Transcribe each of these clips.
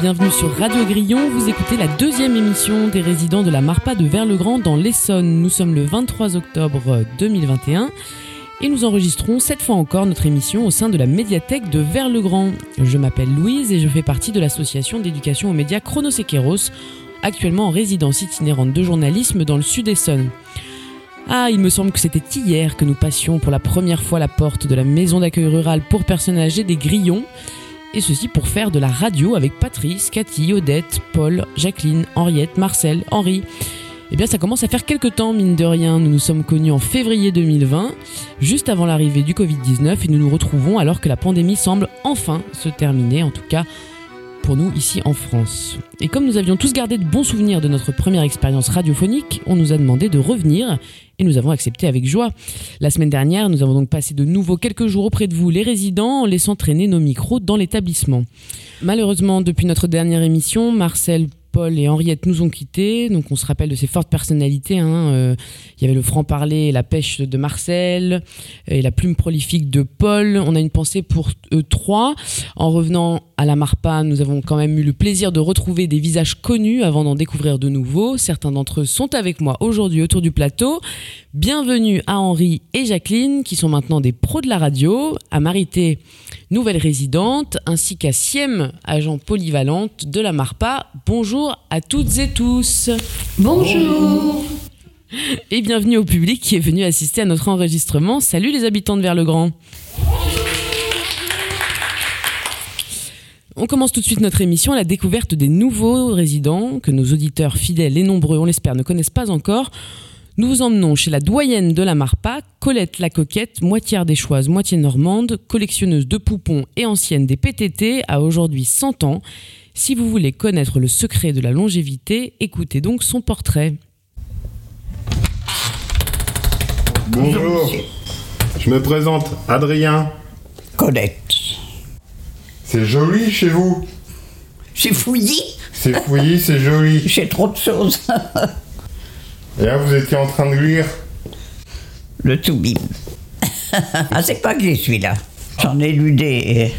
bienvenue sur Radio Grillon. Vous écoutez la deuxième émission des résidents de la Marpa de Vers-le-Grand dans l'Essonne. Nous sommes le 23 octobre 2021 et nous enregistrons cette fois encore notre émission au sein de la médiathèque de Vers-le-Grand. Je m'appelle Louise et je fais partie de l'association d'éducation aux médias Chronosequeros, actuellement en résidence itinérante de journalisme dans le sud-Essonne. Ah, il me semble que c'était hier que nous passions pour la première fois la porte de la maison d'accueil rural pour personnes âgées des Grillons et ceci pour faire de la radio avec Patrice, Cathy, Odette, Paul, Jacqueline, Henriette, Marcel, Henri. Eh bien, ça commence à faire quelques temps, mine de rien. Nous nous sommes connus en février 2020, juste avant l'arrivée du Covid-19, et nous nous retrouvons alors que la pandémie semble enfin se terminer, en tout cas pour nous ici en France. Et comme nous avions tous gardé de bons souvenirs de notre première expérience radiophonique, on nous a demandé de revenir et nous avons accepté avec joie. La semaine dernière, nous avons donc passé de nouveau quelques jours auprès de vous, les résidents, en laissant traîner nos micros dans l'établissement. Malheureusement, depuis notre dernière émission, Marcel Paul et Henriette nous ont quittés, donc on se rappelle de ces fortes personnalités. Hein. Euh, il y avait le franc-parler et la pêche de Marcel, et la plume prolifique de Paul. On a une pensée pour eux trois. En revenant à la Marpa, nous avons quand même eu le plaisir de retrouver des visages connus avant d'en découvrir de nouveaux. Certains d'entre eux sont avec moi aujourd'hui autour du plateau. Bienvenue à Henri et Jacqueline, qui sont maintenant des pros de la radio, à Marité nouvelle résidente, ainsi qu'à Siem, agent polyvalente de la MARPA. Bonjour à toutes et tous. Bonjour. Et bienvenue au public qui est venu assister à notre enregistrement. Salut les habitants de Vers-le-Grand. On commence tout de suite notre émission à la découverte des nouveaux résidents que nos auditeurs fidèles et nombreux, on l'espère, ne connaissent pas encore. Nous vous emmenons chez la doyenne de la Marpa, Colette la coquette, moitié ardéchoise, moitié normande, collectionneuse de poupons et ancienne des PTT, a aujourd'hui 100 ans. Si vous voulez connaître le secret de la longévité, écoutez donc son portrait. Bonjour, je me présente, Adrien. Colette. C'est joli chez vous C'est fouillis C'est fouillis, c'est joli. J'ai trop de choses. Et là, vous étiez en train de lire Le Toubib. ah, c'est pas que celui-là. J'en ai lu des,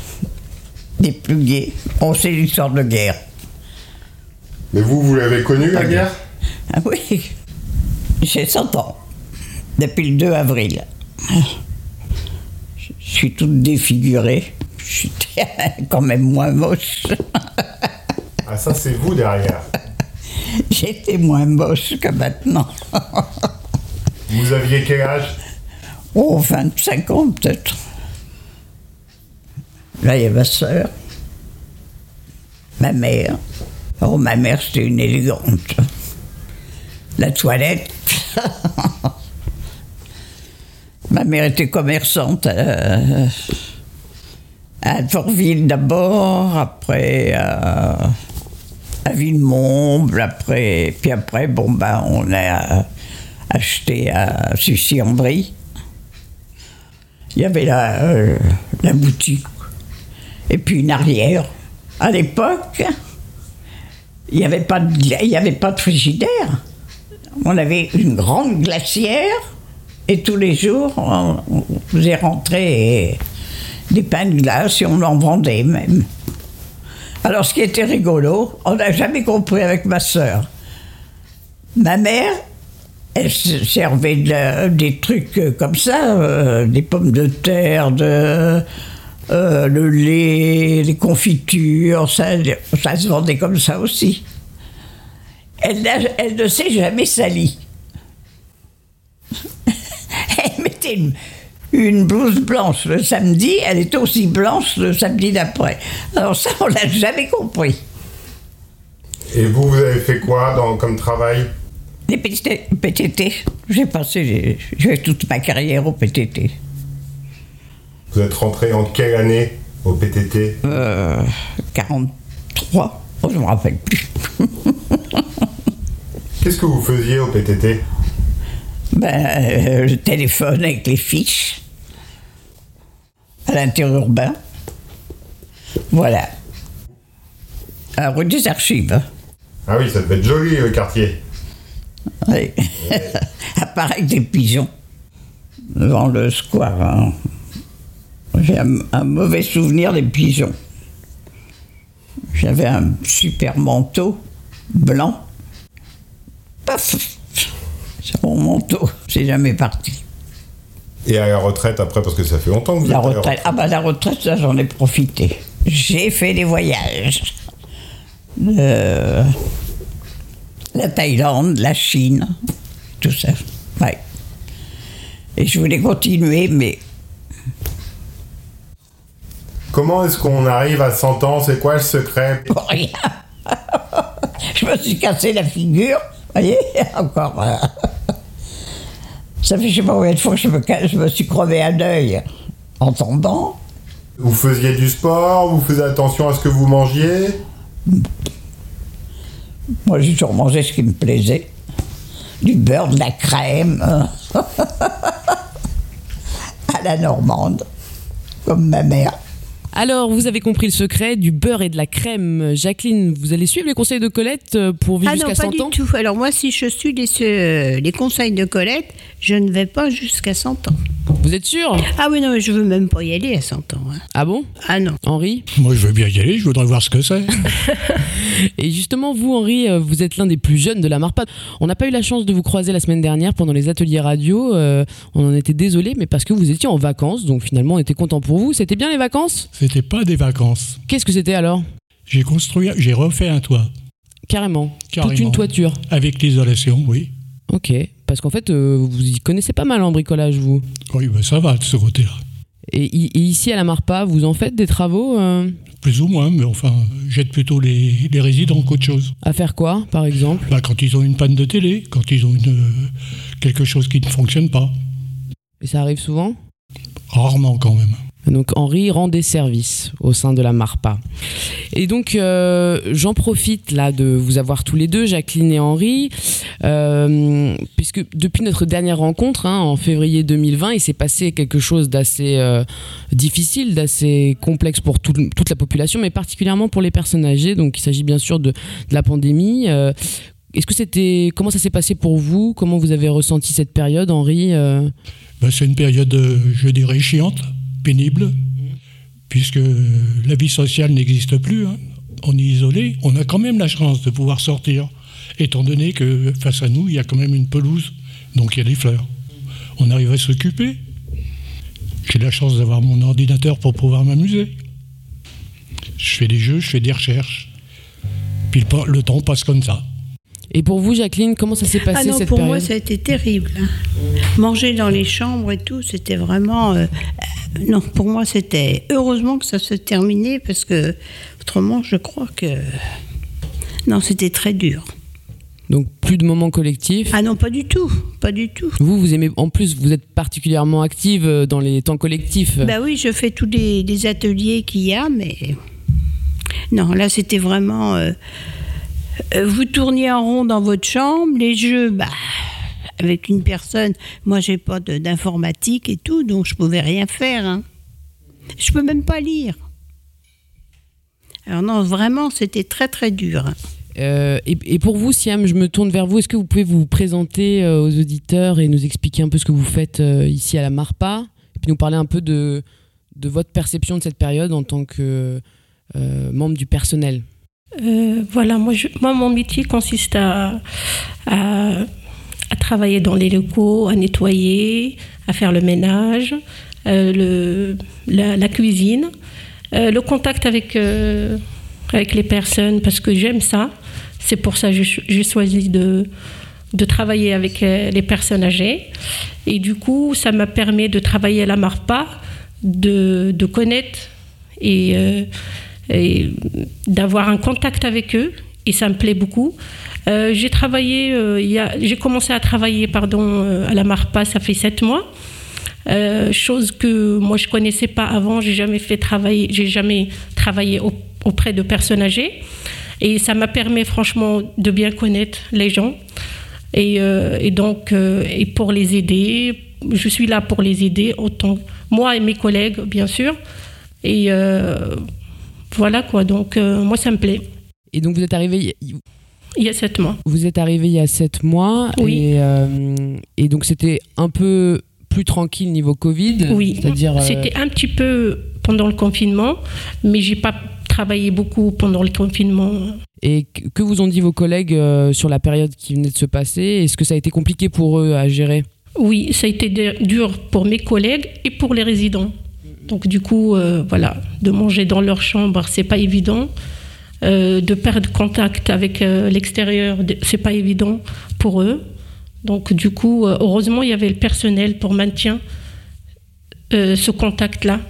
des plus gais. On sait l'histoire de guerre. Mais vous, vous l'avez connu, la guerre? Ah oui. J'ai 100 ans. Depuis le 2 avril. Je suis toute défigurée. Je suis quand même moins moche. ah, ça, c'est vous derrière. J'étais moins moche que maintenant. Vous aviez quel âge? Oh, 25 ans peut-être. Là, il y a ma soeur, ma mère. Oh, ma mère, c'était une élégante. La toilette. ma mère était commerçante à, à Fortville d'abord, après à à Villemomble, après, puis après, bon, ben, on a acheté à Sucy-en-Brie. Il y avait la, euh, la boutique. Et puis une arrière. À l'époque, il n'y avait, pas de, avait pas de frigidaire. On avait une grande glacière et tous les jours, on, faisait rentrer des pains de glace et on en vendait même. Alors, ce qui était rigolo, on n'a jamais compris avec ma sœur. Ma mère, elle servait des trucs euh, comme ça, euh, des pommes de terre, de, euh, le lait, des confitures, ça, ça se vendait comme ça aussi. Elle, elle ne s'est jamais salie. elle mettait une, une blouse blanche le samedi, elle est aussi blanche le samedi d'après. Alors ça, on l'a jamais compris. Et vous, vous avez fait quoi dans, comme travail? Les PTT. J'ai passé j'ai toute ma carrière au PTT. Vous êtes rentré en quelle année au PTT euh, 43. Oh, je ne me rappelle plus. Qu'est-ce que vous faisiez au PTT ben, euh, le téléphone avec les fiches à l'interurbain. Voilà. à rue des Archives. Ah oui, ça devait être joli le quartier. Oui. avec des pigeons. Devant le square. hein. J'ai un, un mauvais souvenir des pigeons. J'avais un super manteau blanc. Paf mon manteau. C'est jamais parti. Et à la retraite après, parce que ça fait longtemps que vous La êtes à la retraite, ah bah la retraite, ça j'en ai profité. J'ai fait des voyages. Le- la Thaïlande, la Chine, tout ça. Ouais. Et je voulais continuer, mais Comment est-ce qu'on arrive à 100 ans C'est quoi le secret? Pour rien. je me suis cassé la figure. Vous voyez, encore. Ça fait je sais pas combien de fois que je me, je me suis crevé un œil en tombant. Vous faisiez du sport Vous faisiez attention à ce que vous mangiez? Moi, j'ai toujours mangé ce qui me plaisait. Du beurre, de la crème. euh, à la normande, comme ma mère. Alors, vous avez compris le secret du beurre et de la crème. Jacqueline, vous allez suivre les conseils de Colette euh, pour vivre Ah non, jusqu'à pas 100 du ans tout. Alors moi, si je suis les, euh, les conseils de Colette, je ne vais pas jusqu'à 100 ans. Vous êtes sûr Ah oui, non, mais je veux même pas y aller à 100 ans. hein. Ah bon Ah non. Henri Moi, je veux bien y aller, je voudrais voir ce que c'est. Et justement, vous, Henri, euh, vous êtes l'un des plus jeunes de la Marpa. On n'a pas eu la chance de vous croiser la semaine dernière pendant les ateliers radio. euh, on en était désolé, mais parce que vous étiez en vacances, donc finalement, on était content pour vous. C'était bien les vacances? C'était pas des vacances. Qu'est-ce que c'était alors? J'ai construit, j'ai refait un toit Carrément. Toute une toiture. avec l'isolation, oui. Ok. Parce qu'en fait, euh, vous y connaissez pas mal en bricolage, vous. Oui, ben ça va de ce côté-là. Et, ici à la Marpa, vous en faites des travaux euh, Plus ou moins, mais enfin, j'aide plutôt les, les résidents qu'autre chose. À faire quoi, par exemple? Bah, quand ils ont une panne de télé, quand ils ont une, euh, quelque chose qui ne fonctionne pas. Et ça arrive souvent? Rarement quand même. Donc Henri rend des services au sein de la Marpa. Et donc euh, j'en profite là de vous avoir tous les deux, Jacqueline et Henri, euh, puisque depuis notre dernière rencontre hein, en février 2020, il s'est passé quelque chose d'assez euh, difficile, d'assez complexe pour tout- toute la population, mais particulièrement pour les personnes âgées. Donc il s'agit bien sûr de, la pandémie. Est-ce que c'était comment ça s'est passé pour vous? Comment vous avez ressenti cette période, Henri? Ben, c'est une période, je dirais, chiante, pénible, puisque la vie sociale n'existe plus. hein. On est isolé. On a quand même la chance de pouvoir sortir, étant donné que face à nous, il y a quand même une pelouse, donc il y a des fleurs. On arrive à s'occuper. J'ai la chance d'avoir mon ordinateur pour pouvoir m'amuser. Je fais des jeux, je fais des recherches. Puis le, temps passe comme ça. Et pour vous, Jacqueline, comment ça s'est passé Ah non, cette pour période moi, ça a été terrible. hein. Manger dans les chambres et tout, c'était vraiment. euh, euh, non, pour moi, c'était. Heureusement que ça se terminait parce que autrement, je crois que. Non, c'était très dur. Donc plus de moments collectifs. Ah non, pas du tout. Pas du tout. Vous, vous aimez, en plus, vous êtes particulièrement active euh, dans les temps collectifs. Bah oui, je fais tous les, les ateliers qu'il y a, mais. Non, là, c'était vraiment. euh, vous tourniez en rond dans votre chambre, les jeux, bah. Avec une personne, moi j'ai pas d'informatique et tout, donc je pouvais rien faire. hein. Je peux même pas lire. Alors non, vraiment, c'était très très dur. hein. Euh, et, pour vous, Siam, je me tourne vers vous. Est-ce que vous pouvez vous présenter euh, aux auditeurs et nous expliquer un peu ce que vous faites euh, ici à la Marpa Et puis nous parler un peu de, votre perception de cette période en tant que euh, membre du personnel? Euh, voilà, moi, moi, mon métier consiste à, à, travailler dans les locaux, à nettoyer, à faire le ménage, euh, le, la, cuisine, euh, le contact avec, avec les personnes, parce que j'aime ça. C'est pour ça que j'ai cho- j'ai choisi de, de travailler avec les personnes âgées. Et du coup, ça m'a permis de travailler à la MARPA, de, de connaître et d'avoir un contact avec eux. Et ça me plaît beaucoup. Euh, j'ai travaillé, euh, j'ai commencé à travailler pardon, euh, à la MARPA, ça fait sept mois. Chose que moi je connaissais pas avant, j'ai jamais fait travailler, j'ai jamais travaillé au- auprès de personnes âgées. Et ça m'a permis franchement de bien connaître les gens. Et, et donc, et pour les aider, je suis là pour les aider, autant moi et mes collègues, bien sûr. Et voilà quoi, donc euh, moi ça me plaît. Et donc vous êtes arrivé. Il y a sept mois. Vous êtes arrivé il y a sept mois. Oui. Et, euh, et donc c'était un peu plus tranquille niveau Covid. Oui. C'est-à-dire. euh, C'était un petit peu pendant le confinement, mais j'ai pas travaillé beaucoup pendant le confinement. Et que vous ont dit vos collègues euh, sur la période qui venait de se passer? Est-ce que ça a été compliqué pour eux à gérer? Oui, ça a été dur pour mes collègues et pour les résidents. Donc du coup, euh, voilà, de manger dans leur chambre, c'est pas évident. Euh, de perdre contact avec euh, l'extérieur, c'est pas évident pour eux. Donc du coup, euh, heureusement, il y avait le personnel pour maintenir ce contact-là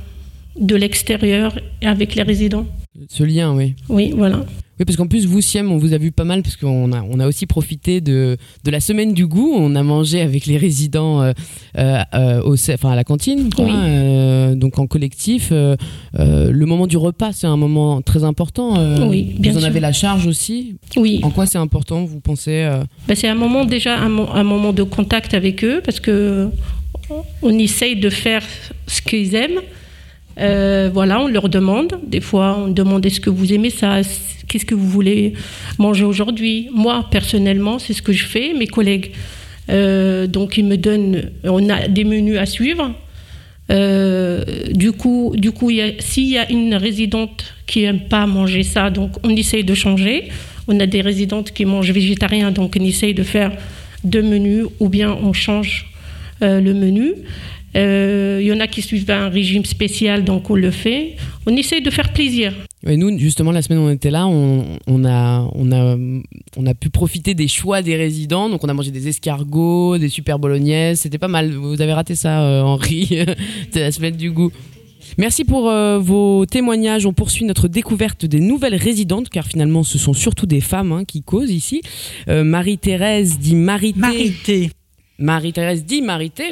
de l'extérieur avec les résidents. Ce lien, oui. Oui, voilà. Oui, parce qu'en plus, vous, Siem, on vous a vu pas mal, parce qu'on a, on a aussi profité de, de la semaine du goût. On a mangé avec les résidents euh, euh, euh, au, enfin, à la cantine, quoi, Oui. euh, donc en collectif. le moment du repas, c'est un moment très important. Oui, bien Vous en sûr. avez la charge aussi. Oui. En quoi c'est important, vous pensez Ben, c'est un moment déjà un, mo- un moment de contact avec eux parce que on essaye de faire ce qu'ils aiment. Euh, voilà, on leur demande. Des fois, on demande est-ce que vous aimez ça? Qu'est-ce que vous voulez manger aujourd'hui? Moi, personnellement, c'est ce que je fais. Mes collègues, euh, donc ils me donnent. On a des menus à suivre. Euh, du coup, du coup, s'il y a une résidente qui aime pas manger ça, donc on essaye de changer. On a des résidentes qui mangent végétarien, donc on essaye de faire deux menus ou bien on change le menu. Euh, Il y en a qui suivent un régime spécial, donc on le fait. On essaye de faire plaisir. Et nous, justement, la semaine où on était là, on, on a, on, a, on a pu profiter des choix des résidents. Donc, on a mangé des escargots, des super bolognaises. C'était pas mal. Vous avez raté ça, euh, Henri. C'était la semaine du goût. Merci pour euh, vos témoignages. On poursuit notre découverte des nouvelles résidentes, car finalement, ce sont surtout des femmes hein, qui causent ici. Euh, Marie-Thérèse dit Marité. Marité. Marie-Thérèse dit Marité.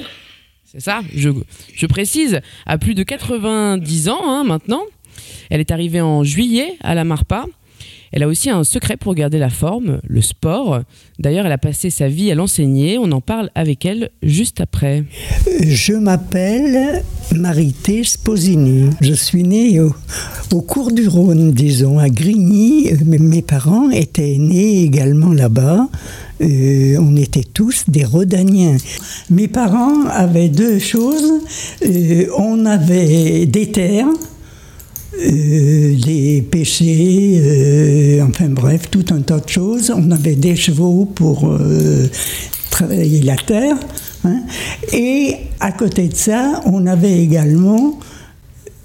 C'est ça, je, je précise, à plus de 90 ans hein, maintenant. Elle est arrivée en juillet à la Marpa. Elle a aussi un secret pour garder la forme, le sport. D'ailleurs, elle a passé sa vie à l'enseigner. On en parle avec elle juste après. Je m'appelle Marité Sposini. Je suis née au, au cours du Rhône, disons, à Grigny. Mes parents étaient nés également là-bas. Euh, on était tous des Rhodaniens. Mes parents avaient deux choses. Euh, on avait des terres. euh, des euh, enfin bref, tout un tas de choses. On avait des chevaux pour travailler la terre. hein. Et à côté de ça, on avait également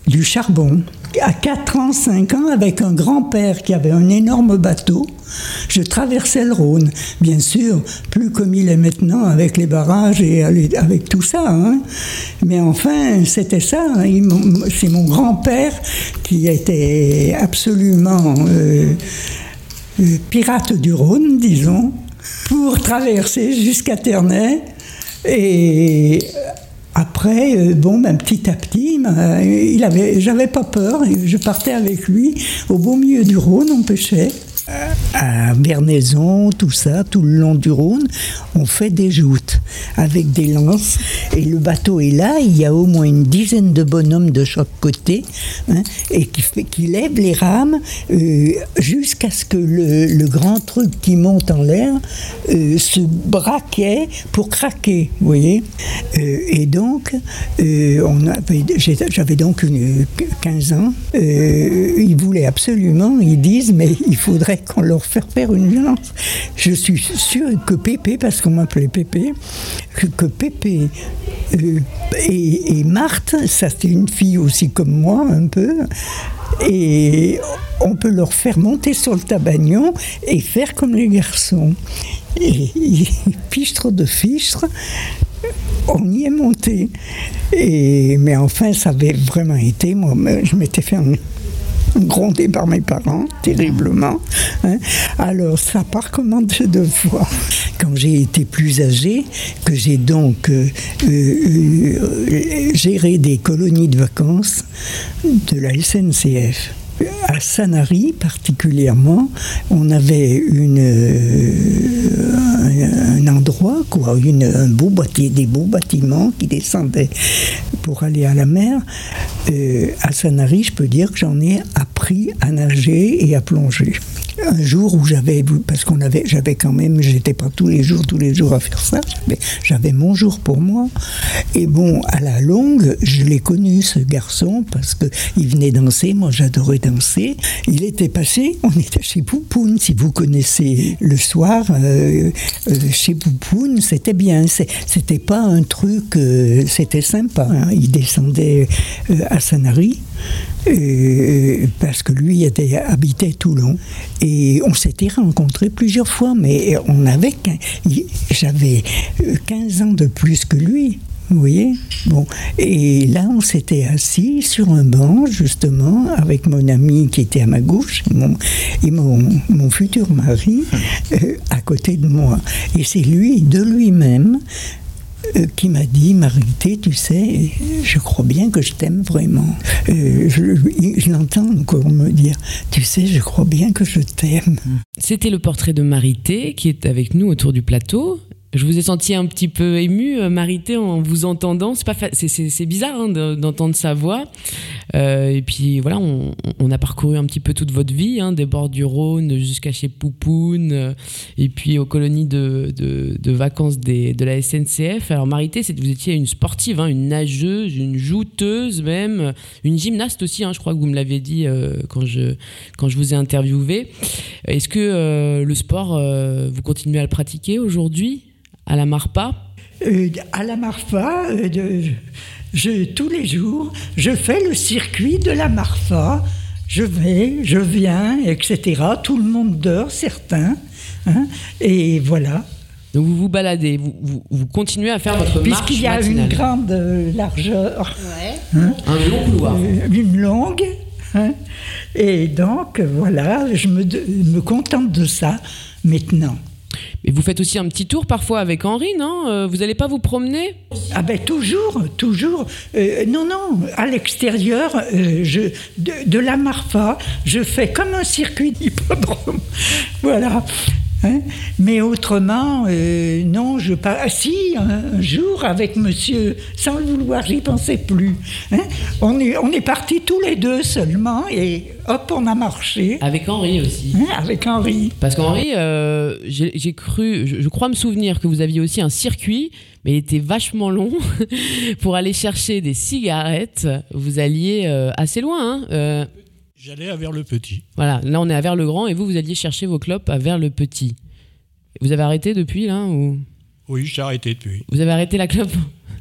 du charbon. À 4 ans, 5 ans, avec un grand-père qui avait un énorme bateau, je traversais le Rhône. Bien sûr, plus comme il est maintenant avec les barrages et avec tout ça. hein. Mais enfin, c'était ça. hein. C'est mon grand-père qui était absolument euh, euh, pirate du Rhône, disons, pour traverser jusqu'à Ternay. Et après, euh, bon, ben, petit à petit, ben, avait, j'avais pas peur. Je partais avec lui au beau milieu du Rhône, on pêchait. À Bernaison, tout ça, tout le long du Rhône, on fait des joutes avec des lances. Et le bateau est là, il y a au moins une dizaine de bonhommes de chaque côté, hein, et qui, fait, qui lèvent les rames euh, jusqu'à ce que le, grand truc qui monte en l'air euh, se braquait pour craquer, vous voyez. Euh, et donc, j'avais donc une, 15 ans. Ils voulaient absolument, ils disent, mais il faudrait qu'on leur fasse faire une violence. Je suis sûre que Pépé, parce qu'on m'appelait Pépé, que, que Pépé euh, et, et Marthe, ça c'était une fille aussi comme moi un peu, et on peut leur faire monter sur le tabagnon et faire comme les garçons. Et, et fichtre de fichtre, on y est monté. Et, mais enfin, ça avait vraiment été, moi, je m'étais fait un, grondé par mes parents, terriblement. hein. Alors, ça part comment de fois. Quand j'ai été plus âgée, que j'ai donc euh, euh, euh, géré des colonies de vacances de la SNCF. À Sanary particulièrement, on avait euh, un, endroit, quoi, un beau des beaux bâtiments qui descendaient pour aller à la mer. Euh, à Sanary, je peux dire que j'en ai appris à nager et à plonger. Un jour où j'avais, parce qu'on avait, j'avais quand même, j'étais pas tous les jours, tous les jours à faire ça, j'avais mon jour pour moi. Et bon, à la longue, je l'ai connu ce garçon parce que il venait danser, moi j'adorais danser. Il était passé, on était chez Poupoune, si vous connaissez le soir, euh, euh, chez Poupoune, c'était bien, c'était pas un truc, euh, c'était sympa. Hein. Il descendait à Sanary. Euh, parce que lui était, habitait Toulon. Et on s'était rencontrés plusieurs fois, mais on avait, j'avais 15 ans de plus que lui. Vous voyez Bon. Et là, on s'était assis sur un banc, justement, avec mon ami qui était à ma gauche et mon, mon futur mari euh, à côté de moi. Et c'est lui, de lui-même, euh, qui m'a dit Marité, tu sais, je crois bien que je t'aime vraiment. Euh, je, l'entends encore me dire Tu sais, je crois bien que je t'aime. C'était le portrait de Marité qui est avec nous autour du plateau. Je vous ai senti un petit peu ému, euh, Marité, en vous entendant. C'est pas, c'est bizarre hein, d'entendre sa voix. Euh, et puis voilà, on, a parcouru un petit peu toute votre vie, hein, des bords du Rhône jusqu'à chez Poupoune, euh, et puis aux colonies de, de, de vacances de la SNCF. Alors Marité, vous étiez une sportive, hein, une nageuse, une jouteuse même, une gymnaste aussi. Je crois que vous me l'avez dit quand je quand je vous ai interviewé. Est-ce que le sport, vous continuez à le pratiquer aujourd'hui? À la Marpa euh, À la Marfa, euh, je, tous les jours, je fais le circuit de la Marfa. Je vais, je viens, etc. Tout le monde dort, certains. Hein, et voilà. Donc vous vous baladez, vous, vous, continuez à faire votre marche Puisqu'il y a une grande euh, largeur. Hein, un long couloir. une longue. Hein, et donc, voilà, je me, me contente de ça maintenant. Mais vous faites aussi un petit tour parfois avec Henri, non euh, Vous n'allez pas vous promener? Ah ben toujours, toujours. Euh, non, non, à l'extérieur, euh, de, la Marfa, je fais comme un circuit d'hippodrome. voilà. Hein? Mais autrement, euh, non, je pas. Ah, si, un, jour, avec monsieur, sans le vouloir, j'y pensais plus. Hein? On est, on est partis tous les deux seulement et hop, on a marché. Avec Henri aussi. Hein? Avec Henri. Parce qu'Henri, euh, j'ai cru, je, crois me souvenir que vous aviez aussi un circuit, mais il était vachement long pour aller chercher des cigarettes. Vous alliez euh, assez loin, hein J'allais à vers le petit. Voilà, là on est à vers le grand et vous, vous alliez chercher vos clopes à vers le petit. Vous avez arrêté depuis là ou? Oui, j'ai arrêté depuis. Vous avez arrêté la clope?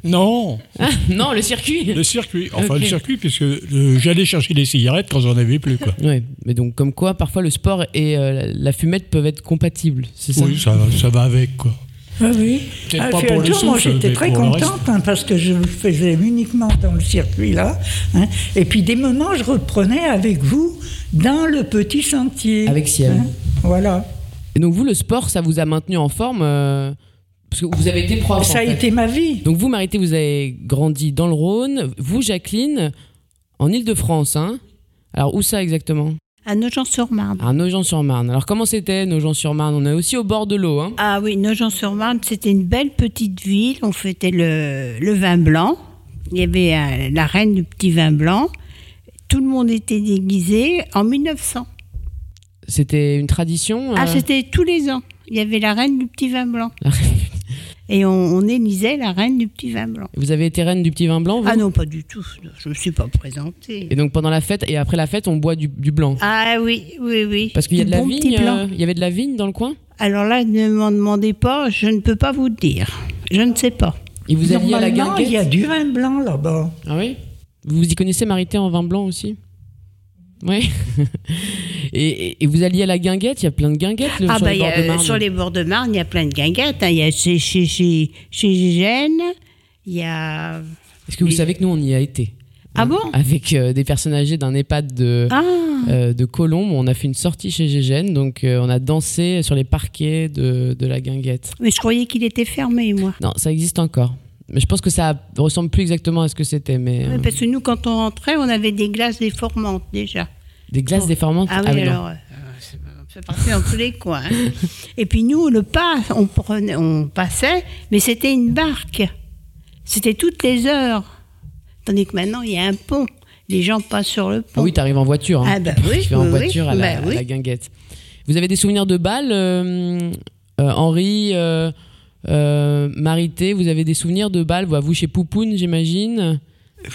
Non ah, Non, le circuit Le circuit, enfin le circuit, puisque euh, j'allais chercher des cigarettes quand j'en avais plus. Quoi. Oui, mais donc comme quoi parfois le sport et euh, la fumette peuvent être compatibles, c'est ça? Oui, ça, ça va avec quoi. Ah oui. Ah, pas pour moi j'étais très contente hein, parce que je le faisais uniquement dans le circuit là. Hein. Et puis des moments je reprenais avec vous dans le petit sentier. Avec Ciel. Hein. Voilà. Et donc vous le sport ça vous a maintenu en forme euh, parce que vous avez été prof. Ça a été ma vie. Donc vous Marité vous avez grandi dans le Rhône, vous Jacqueline en Île-de-France hein. Alors où ça exactement? À Nogent-sur-Marne. À Nogent-sur-Marne. Alors comment c'était Nogent-sur-Marne? On est aussi au bord de l'eau. Hein ah oui, Nogent-sur-Marne, c'était une belle petite ville. On fêtait le, le vin blanc. Il y avait euh, la reine du petit vin blanc. Tout le monde était déguisé en 1900. C'était une tradition Ah, euh? c'était tous les ans. Il y avait la reine du petit vin blanc. Et on, élisait la reine du petit vin blanc. Vous avez été reine du petit vin blanc Ah non, pas du tout. Je ne me suis pas présentée. Et donc pendant la fête et après la fête, on boit du, blanc Ah oui, oui, oui. Parce qu'il y a de la vigne. Euh, il y avait de la vigne dans le coin? Alors là, ne m'en demandez pas, je ne peux pas vous dire. Je ne sais pas. Et vous alliez à la guinguette il y a du vin blanc là-bas. Ah oui? Vous y connaissez Marité en vin blanc aussi? Oui. et, vous alliez à la guinguette, il y a plein de guinguettes ah sur, bah les bords de Marne. sur les bords de Marne, il y a plein de guinguettes. Hein. Il y a chez, chez, chez, chez il y a. Est-ce que vous savez que nous, on y a été? Ah bon? Avec euh, des personnes âgées d'un EHPAD de, ah. euh, de Colombes. On a fait une sortie chez Gégène, donc euh, on a dansé sur les parquets de, de la guinguette. Mais je croyais qu'il était fermé, moi. Non, ça existe encore. Mais je pense que ça ressemble plus exactement à ce que c'était. Mais parce que nous, quand on rentrait, on avait des glaces déformantes déjà. Des glaces déformantes Ah oui, ah alors. Euh, c'est parti dans tous les coins. Hein. Et puis nous, le pas, on, prenait, on passait, mais c'était une barque. C'était toutes les heures. Tandis que maintenant, il y a un pont. Les gens passent sur le pont. Ah oui, tu arrives en voiture. Hein. Ah bah oui, tu fais en voiture à, la, bah à, la, guinguette. Vous avez des souvenirs de bal, euh, euh, Henri, euh, euh, Marité, vous avez des souvenirs de bal, vous, vous chez Poupoune, j'imagine?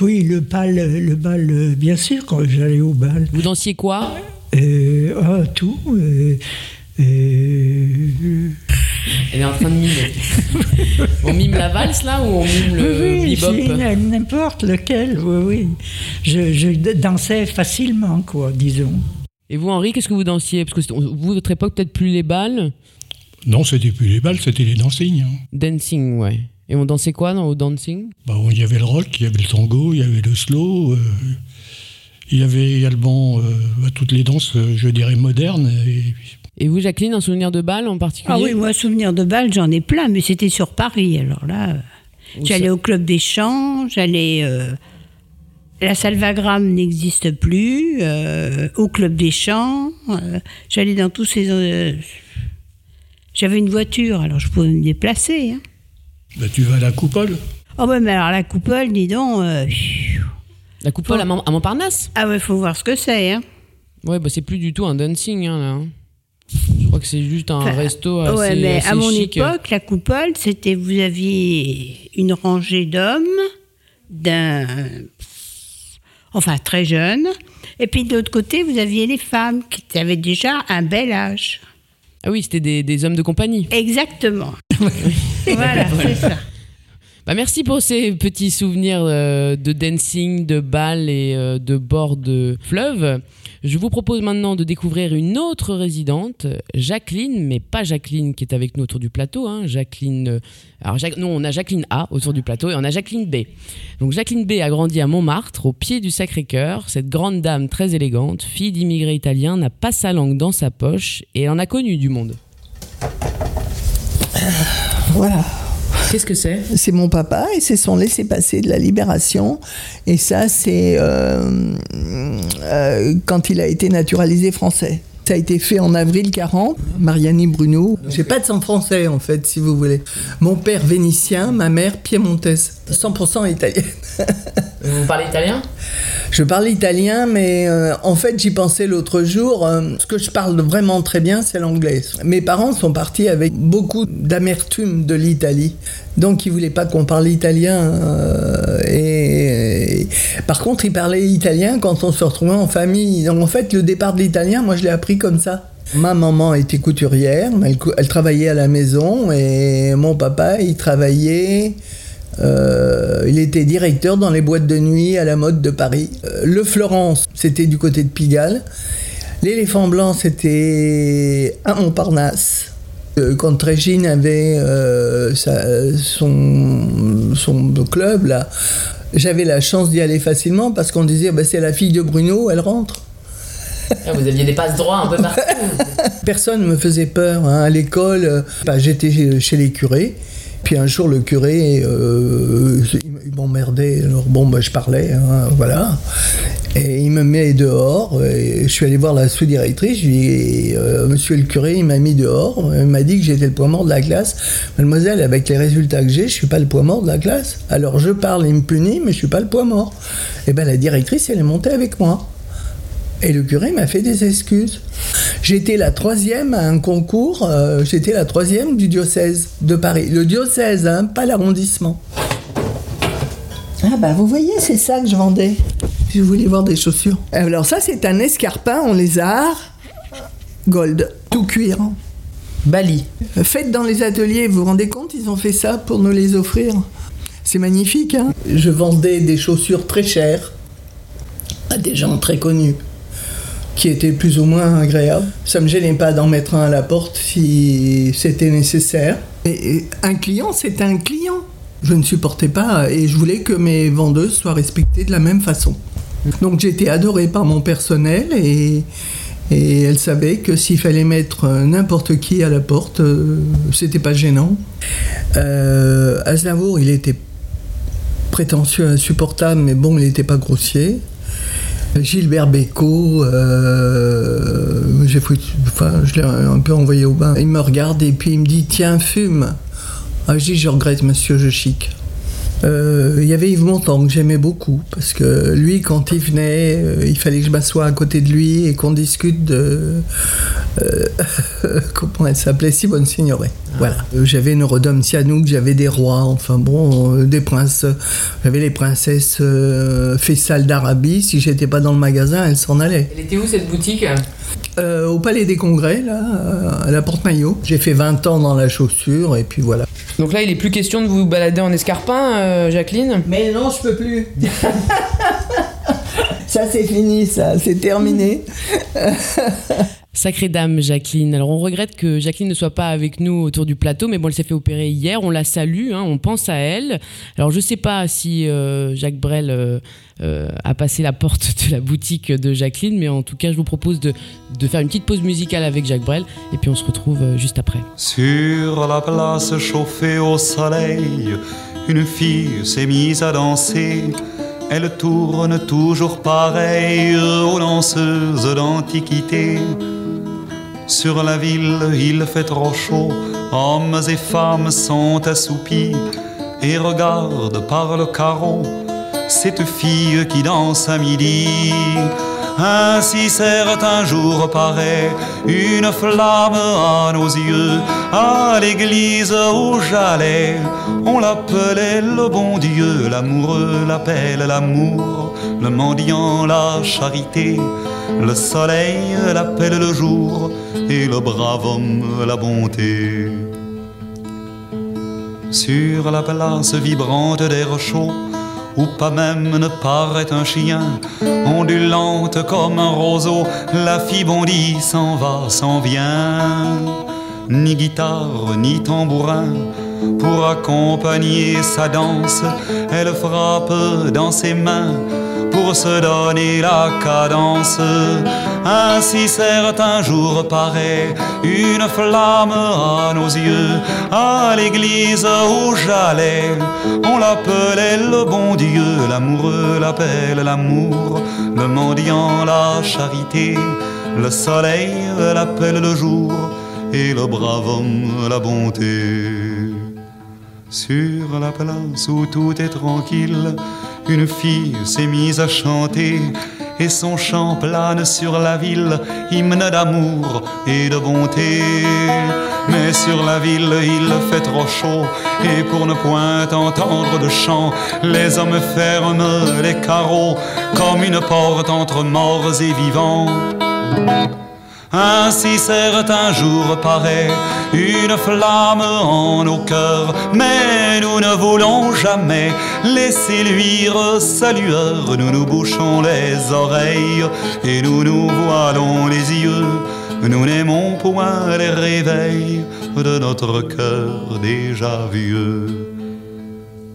Oui, le bal, le bal, bien sûr, quand j'allais au bal. Vous dansiez quoi Euh, ah, tout. euh, euh, Elle est en train de mimer. on mime la valse là ou on mime le oui, bebop c'est n'importe lequel, oui, oui. Je, je dansais facilement, quoi, disons. Et vous, Henri, qu'est-ce que vous dansiez Parce que vous, votre époque, peut-être plus les balles Non, c'était plus les balles, c'était les dancing. hein. Dancing, ouais. Et on dansait quoi dans au dancing? Bah, il y avait le rock, il y avait le tango, il y avait le slow. euh, il y avait également euh, bah, toutes les danses, euh, je dirais, modernes. Et, Et vous, Jacqueline, un souvenir de bal en particulier? Ah oui, moi, souvenir de bal, j'en ai plein, mais c'était sur Paris. Alors là, euh, j'allais au Club des Champs, j'allais. euh, la Salvagram n'existe plus, euh, au Club des Champs, euh, j'allais dans tous ces. euh, J'avais une voiture, alors je pouvais me déplacer. hein. Bah, tu vas à la coupole. Oh, ouais, mais alors la coupole, dis donc. euh, La coupole à, Mont- à Montparnasse Ah, ouais, faut voir ce que c'est. Hein. Ouais, bah c'est plus du tout un dancing, hein, là. hein. Je crois que c'est juste un Enfin, resto assez, ouais, mais assez à mon chic. époque, la coupole, c'était vous aviez une rangée d'hommes, d'un, enfin très jeunes, et puis de l'autre côté, vous aviez les femmes qui avaient déjà un bel âge. Ah oui, c'était des, des hommes de compagnie. Exactement. voilà, c'est ça. Bah merci pour ces petits souvenirs euh, de dancing, de bal et euh, de bord de fleuve. Je vous propose maintenant de découvrir une autre résidente, Jacqueline, mais pas Jacqueline qui est avec nous autour du plateau. Hein, Jacqueline, euh, non, on a Jacqueline A autour du plateau et on a Jacqueline B. Donc Jacqueline B a grandi à Montmartre, au pied du Sacré-Cœur. Cette grande dame très élégante, fille d'immigrés italiens, n'a pas sa langue dans sa poche et en a connu du monde. Voilà, Qu'est-ce que c'est? C'est mon papa et c'est son laissez-passer de la libération. Et ça, c'est euh, euh, quand il a été naturalisé français. Ça a été fait en avril 40, Mariani Bruno. J'ai pas de sang français en fait, si vous voulez. Mon père vénitien, ma mère piémontaise, 100% italienne. Vous parlez italien? Je parle italien, mais euh, en fait, j'y pensais l'autre jour. euh, ce que je parle vraiment très bien, c'est l'anglais. Mes parents sont partis avec beaucoup d'amertume de l'Italie. Donc, ils voulaient pas qu'on parle italien. euh, et, par contre, ils parlaient italien quand on se retrouvait en famille. Donc, en fait, le départ de l'italien, moi, je l'ai appris comme ça. Ma maman était couturière, elle travaillait à la maison et mon papa, il travaillait euh, il était directeur dans les boîtes de nuit à la mode de Paris. Euh, le Florence, c'était du côté de Pigalle. L'éléphant blanc, c'était à Montparnasse. Euh, Quand Régine avait euh, sa- son, son club, là, j'avais la chance d'y aller facilement parce qu'on disait bah, c'est la fille de Bruno, elle rentre. Ah, Vous aviez des passes droits un peu partout. Personne ne me faisait peur hein. à l'école. euh, bah, J'étais chez- chez les curés. Puis un jour, le curé, euh, il m'emmerdait. Alors bon, bah, je parlais, hein, voilà. Et il me met dehors. Je suis allé voir la sous-directrice. Je lui ai dit, euh, Monsieur le curé, il m'a mis dehors. Il m'a dit que j'étais le poids mort de la classe. Mademoiselle, avec les résultats que j'ai, je suis pas le poids mort de la classe. Alors je parle, il me punit, mais je suis pas le poids mort. Et ben la directrice, elle est montée avec moi. Et le curé m'a fait des excuses. J'étais la troisième à un concours, euh, j'étais la troisième du diocèse de Paris. Le diocèse, hein, pas l'arrondissement. Ah bah vous voyez, c'est ça que je vendais. Je voulais voir des chaussures. Alors ça, c'est un escarpin en lézard, gold, tout cuir. Bali. Faites dans les ateliers, vous vous rendez compte, ils ont fait ça pour nous les offrir. C'est magnifique, hein Je vendais des chaussures très chères à des gens très connus qui étaient plus ou moins agréables. Ça me gênait pas d'en mettre un à la porte si c'était nécessaire. Et, et un client, c'est un client. Je ne supportais pas et je voulais que mes vendeuses soient respectées de la même façon. Donc j'étais adorée par mon personnel et, elle savait que s'il fallait mettre n'importe qui à la porte, euh, c'était pas gênant. Euh, Aznavour, il était prétentieux, insupportable, mais bon, il n'était pas grossier. Gilbert Bécaud, euh, j'ai je l'ai un peu envoyé au bain. Il me regarde et puis il me dit Tiens, fume. Ah, je dis Je regrette, monsieur, je chic. Euh, Il y avait Yves Montand que j'aimais beaucoup parce que lui, quand il venait, euh, il fallait que je m'assoie à côté de lui et qu'on discute de, euh, comment elle s'appelait Simone Signoret. Voilà. Euh, J'avais une Rodum Sihanouk, j'avais des rois, enfin bon, euh, des princes. J'avais les princesses euh, Faisal d'Arabie. Si j'étais pas dans le magasin, elles s'en allaient. Elle était où cette boutique? Euh, au Palais des Congrès, là, euh, à la Porte-Maillot. J'ai fait 20 ans dans la chaussure, et puis voilà. Donc là, il est plus question de vous balader en escarpin, euh, Jacqueline? Mais non, je peux plus. ça, c'est fini, ça, c'est terminé. Sacrée dame, Jacqueline. Alors, on regrette que Jacqueline ne soit pas avec nous autour du plateau, mais bon, elle s'est fait opérer hier. On la salue, hein, on pense à elle. Alors, je sais pas si euh, Jacques Brel euh, euh, a passé la porte de la boutique de Jacqueline, mais en tout cas, je vous propose de, de faire une petite pause musicale avec Jacques Brel, et puis on se retrouve juste après. Sur la place chauffée au soleil, une fille s'est mise à danser. Elle tourne toujours pareille aux danseuses d'antiquité. Sur la ville, il fait trop chaud, hommes et femmes sont assoupis et regardent par le carreau cette fille qui danse à midi. Ainsi certains jours paraît une flamme à nos yeux. À l'église où j'allais, on l'appelait le bon Dieu. L'amoureux l'appelle l'amour, le mendiant la charité. Le soleil l'appelle le jour et le brave homme la bonté. Sur la place vibrante d'air chaud, où pas même ne paraît un chien, ondulante comme un roseau, la fille bondit, s'en va, s'en vient. Ni guitare, ni tambourin, pour accompagner sa danse, elle frappe dans ses mains pour se donner la cadence. Ainsi certains jours paraît une flamme à nos yeux. À l'église où j'allais, on l'appelait le bon Dieu. L'amoureux l'appelle l'amour, le mendiant la charité. Le soleil l'appelle le jour et le brave homme la bonté. Sur la place où tout est tranquille, une fille s'est mise à chanter et son chant plane sur la ville, hymne d'amour et de bonté. Mais sur la ville il fait trop chaud et pour ne point entendre de chant, les hommes ferment les carreaux comme une porte entre morts et vivants. Ainsi certains jours paraît une flamme en nos cœurs, mais nous ne voulons jamais laisser luire sa lueur. Nous nous bouchons les oreilles et nous nous voilons les yeux. Nous n'aimons point les réveils de notre cœur déjà vieux.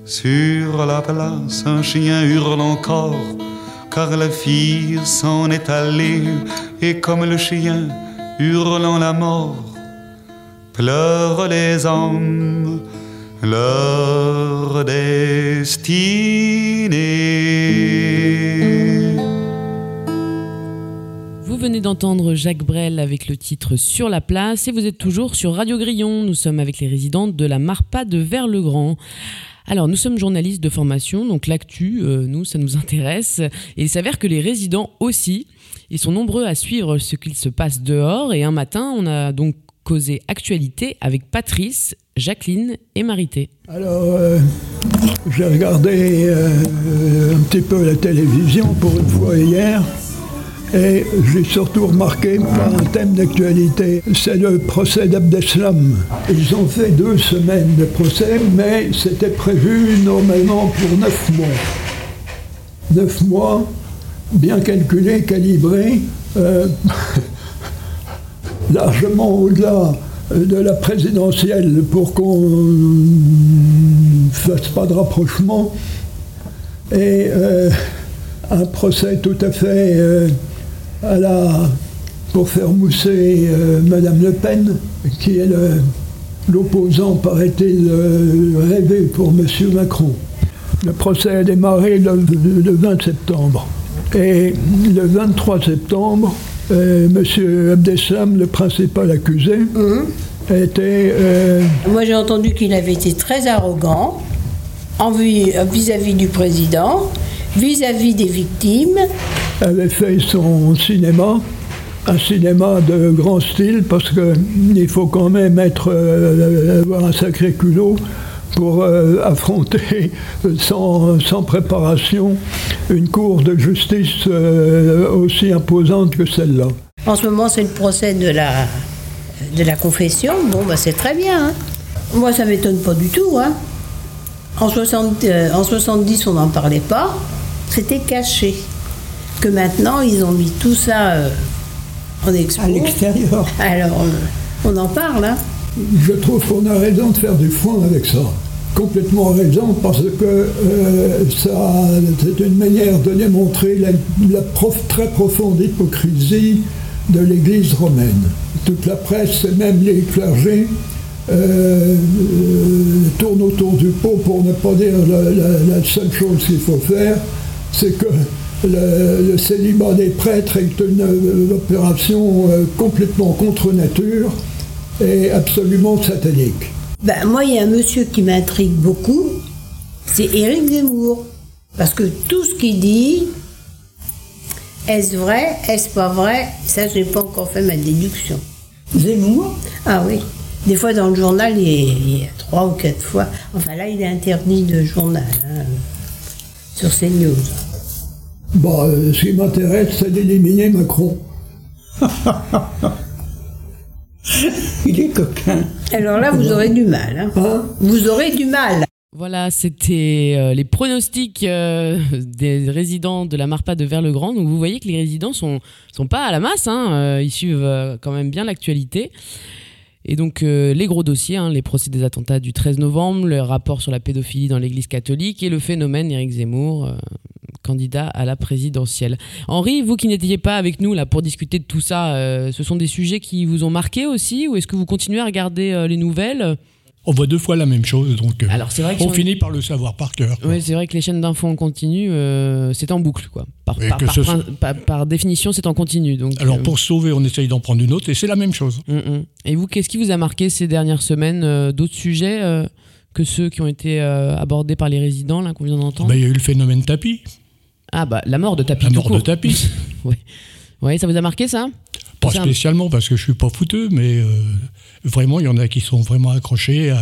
Sur la place, un chien hurle encore car la fille s'en est allée, et comme le chien, hurlant la mort, pleurent les hommes leur destinée. Vous venez d'entendre Jacques Brel avec le titre Sur la place et vous êtes toujours sur Radio Grillon. Nous sommes avec les résidents de la Marpa de Vers-le-Grand. Alors, nous sommes journalistes de formation, donc l'actu, euh, nous, ça nous intéresse. Et il s'avère que les résidents aussi, ils sont nombreux à suivre ce qu'il se passe dehors. Et un matin, on a donc causé actualité avec Patrice, Jacqueline et Marité. Alors, euh, j'ai regardé euh, un petit peu la télévision pour une fois hier. Et j'ai surtout remarqué un thème d'actualité, c'est le procès d'Abdeslam. Ils ont fait deux semaines de procès, mais c'était prévu normalement pour neuf mois. Neuf mois, bien calculé, calibré, euh, largement au-delà de la présidentielle pour qu'on ne fasse pas de rapprochement. Et euh, un procès tout à fait euh, à la, pour faire mousser euh, Madame Le Pen, qui est l'opposant, paraît-il, euh, rêvé pour Monsieur Macron. Le procès a démarré le, le 20 septembre. Et le 23 septembre, euh, Monsieur Abdeslam, le principal accusé, était euh, Moi, j'ai entendu qu'il avait été très arrogant vis-à-vis du président, vis-à-vis des victimes. Avait fait son cinéma un cinéma de grand style parce qu'il faut quand même être, euh, avoir un sacré culot pour euh, affronter sans, sans, préparation une cour de justice euh, aussi imposante que celle-là. En ce moment, c'est le procès de la, de la confession. Bon, bah, c'est très bien. Hein. Moi, ça m'étonne pas du tout. Hein. En, 60, en 70, on n'en parlait pas. C'était caché. Que maintenant, ils ont mis tout ça à l'extérieur. Alors, on en parle. Hein. Je trouve qu'on a raison de faire du foin avec ça. Complètement raison, parce que euh, ça, c'est une manière de démontrer la, très profonde hypocrisie de l'Église romaine. Toute la presse et même les clergés euh, euh, tournent autour du pot pour ne pas dire la, la seule chose qu'il faut faire, c'est que le, célibat des prêtres est une, opération euh, complètement contre nature et absolument satanique. Ben, moi, il y a un monsieur qui m'intrigue beaucoup, c'est Éric Zemmour. Parce que tout ce qu'il dit, est-ce vrai, est-ce pas vrai, ça, je n'ai pas encore fait ma déduction. Zemmour? Ah oui. Des fois, dans le journal, il y a trois ou quatre fois. Enfin, là, il est interdit de journal hein, sur CNews. Bah, euh, ce qui m'intéresse, c'est d'éliminer Macron. Il est coquin. Alors là, vous aurez du mal. Hein. Hein vous aurez du mal. Voilà, c'était euh, les pronostics euh, des résidents de la Marpa de Vers-le-Grand. Donc vous voyez que les résidents sont sont pas à la masse, hein, ils suivent quand même bien l'actualité. Et donc les gros dossiers, les procès des attentats du 13 novembre, le rapport sur la pédophilie dans l'Église catholique et le phénomène Éric Zemmour, candidat à la présidentielle. Henri, vous qui n'étiez pas avec nous là pour discuter de tout ça, euh, ce sont des sujets qui vous ont marqué aussi ou est-ce que vous continuez à regarder euh, les nouvelles? On voit deux fois la même chose, donc euh, Alors, vrai on finit par le savoir par cœur. Oui, c'est vrai que les chaînes d'infos en continu, c'est en boucle, quoi. Par, définition, c'est en continu. Donc, Alors, pour sauver, on essaye d'en prendre une autre, et c'est la même chose. Mm, mm. Et vous, qu'est-ce qui vous a marqué ces dernières semaines D'autres sujets que ceux qui ont été abordés par les résidents, là, qu'on vient d'entendre? Ben, Il y a eu le phénomène tapis. Ah bah la mort de Tapis. La mort de Tapis. oui. Ouais, ça vous a marqué ça? Pas spécialement parce que je suis pas fouteux, mais euh, vraiment il y en a qui sont vraiment accrochés à,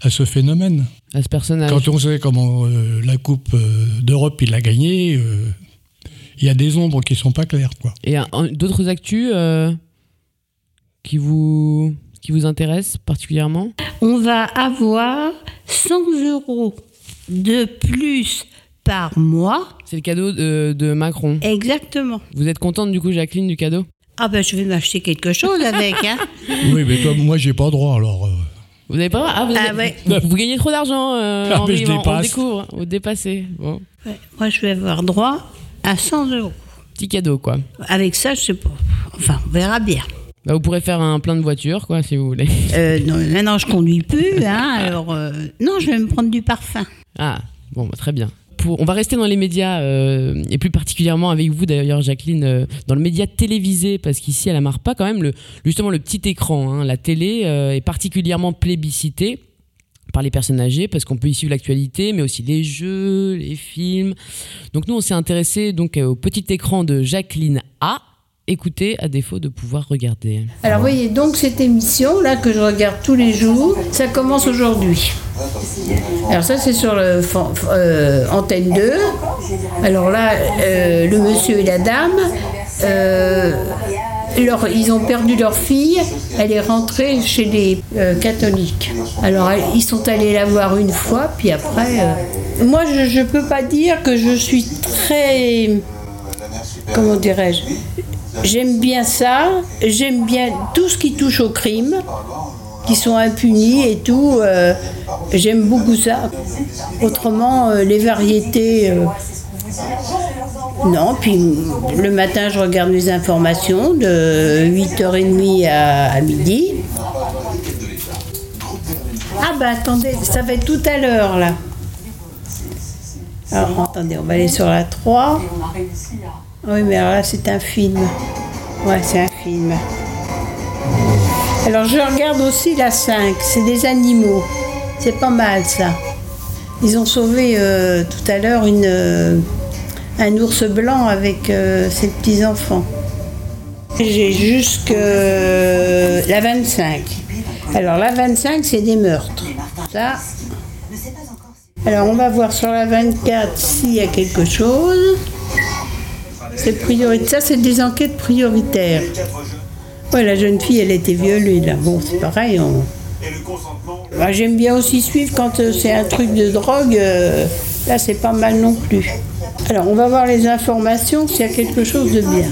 à ce phénomène. À ce personnage. Quand on sait comment euh, la Coupe euh, d'Europe il a gagné, il y a des ombres qui sont pas claires quoi. Et d'autres actus qui vous qui vous intéressent particulièrement? On va avoir 100 euros de plus par mois. C'est le cadeau de, Macron. Exactement. Vous êtes contente du coup, Jacqueline, du cadeau? Ah ben, je vais m'acheter quelque chose avec. Hein? oui, mais toi, moi, j'ai pas droit alors. Euh. Vous n'avez pas droit? Ah, vous, ah, vous, gagnez trop d'argent, euh, ah, Henri, on, découvre, vous dépassez. Bon. moi, je vais avoir droit à 100 euros. Petit cadeau, quoi. Avec ça, je sais pas. Enfin, on verra bien. Bah, vous pourrez faire un plein de voitures, quoi, si vous voulez. Euh, non, maintenant, je conduis plus, hein, alors... Euh, non, je vais me prendre du parfum. Ah, bon, bah, très bien on va rester dans les médias euh, et plus particulièrement avec vous d'ailleurs Jacqueline euh, dans le média télévisé parce qu'ici à la Marpa quand même le, justement le petit écran, hein, la télé euh, est particulièrement plébiscité par les personnes âgées parce qu'on peut y suivre l'actualité mais aussi les jeux, les films. Donc nous on s'est intéressé donc au petit écran de Jacqueline A écouter à défaut de pouvoir regarder. Alors voyez, donc cette émission là que je regarde tous les jours, ça commence aujourd'hui. Alors ça c'est sur le euh, antenne 2. Alors là, euh, le monsieur et la dame, euh, ils ont perdu leur fille, elle est rentrée chez les catholiques. Alors ils sont allés la voir une fois, puis après... moi je ne peux pas dire que je suis très... Comment dirais-je J'aime bien ça, j'aime bien tout ce qui touche au crime, qui sont impunis et tout. Euh, j'aime beaucoup ça. Autrement, euh, les variétés. Euh, non, puis le matin, je regarde les informations de 8h30 à, à midi. Ah bah attendez, ça va être tout à l'heure là. Alors attendez, on va aller sur la 3. Oui, mais alors là, c'est un film. Ouais, c'est un film. Alors, je regarde aussi la 5. C'est des animaux. C'est pas mal, ça. Ils ont sauvé euh, tout à l'heure euh, un ours blanc avec euh, ses petits-enfants. J'ai jusque la 25. Alors la 25, c'est des meurtres. Ça. Alors on va voir sur la 24 s'il y a quelque chose. C'est prioritaire. Ça, c'est des enquêtes prioritaires. Ouais, la jeune fille, elle a été violée là. Bon, c'est pareil. on- Moi, J'aime bien aussi suivre quand euh, c'est un truc de drogue. euh, là, c'est pas mal non plus. Alors, on va voir les informations s'il y a quelque chose de bien.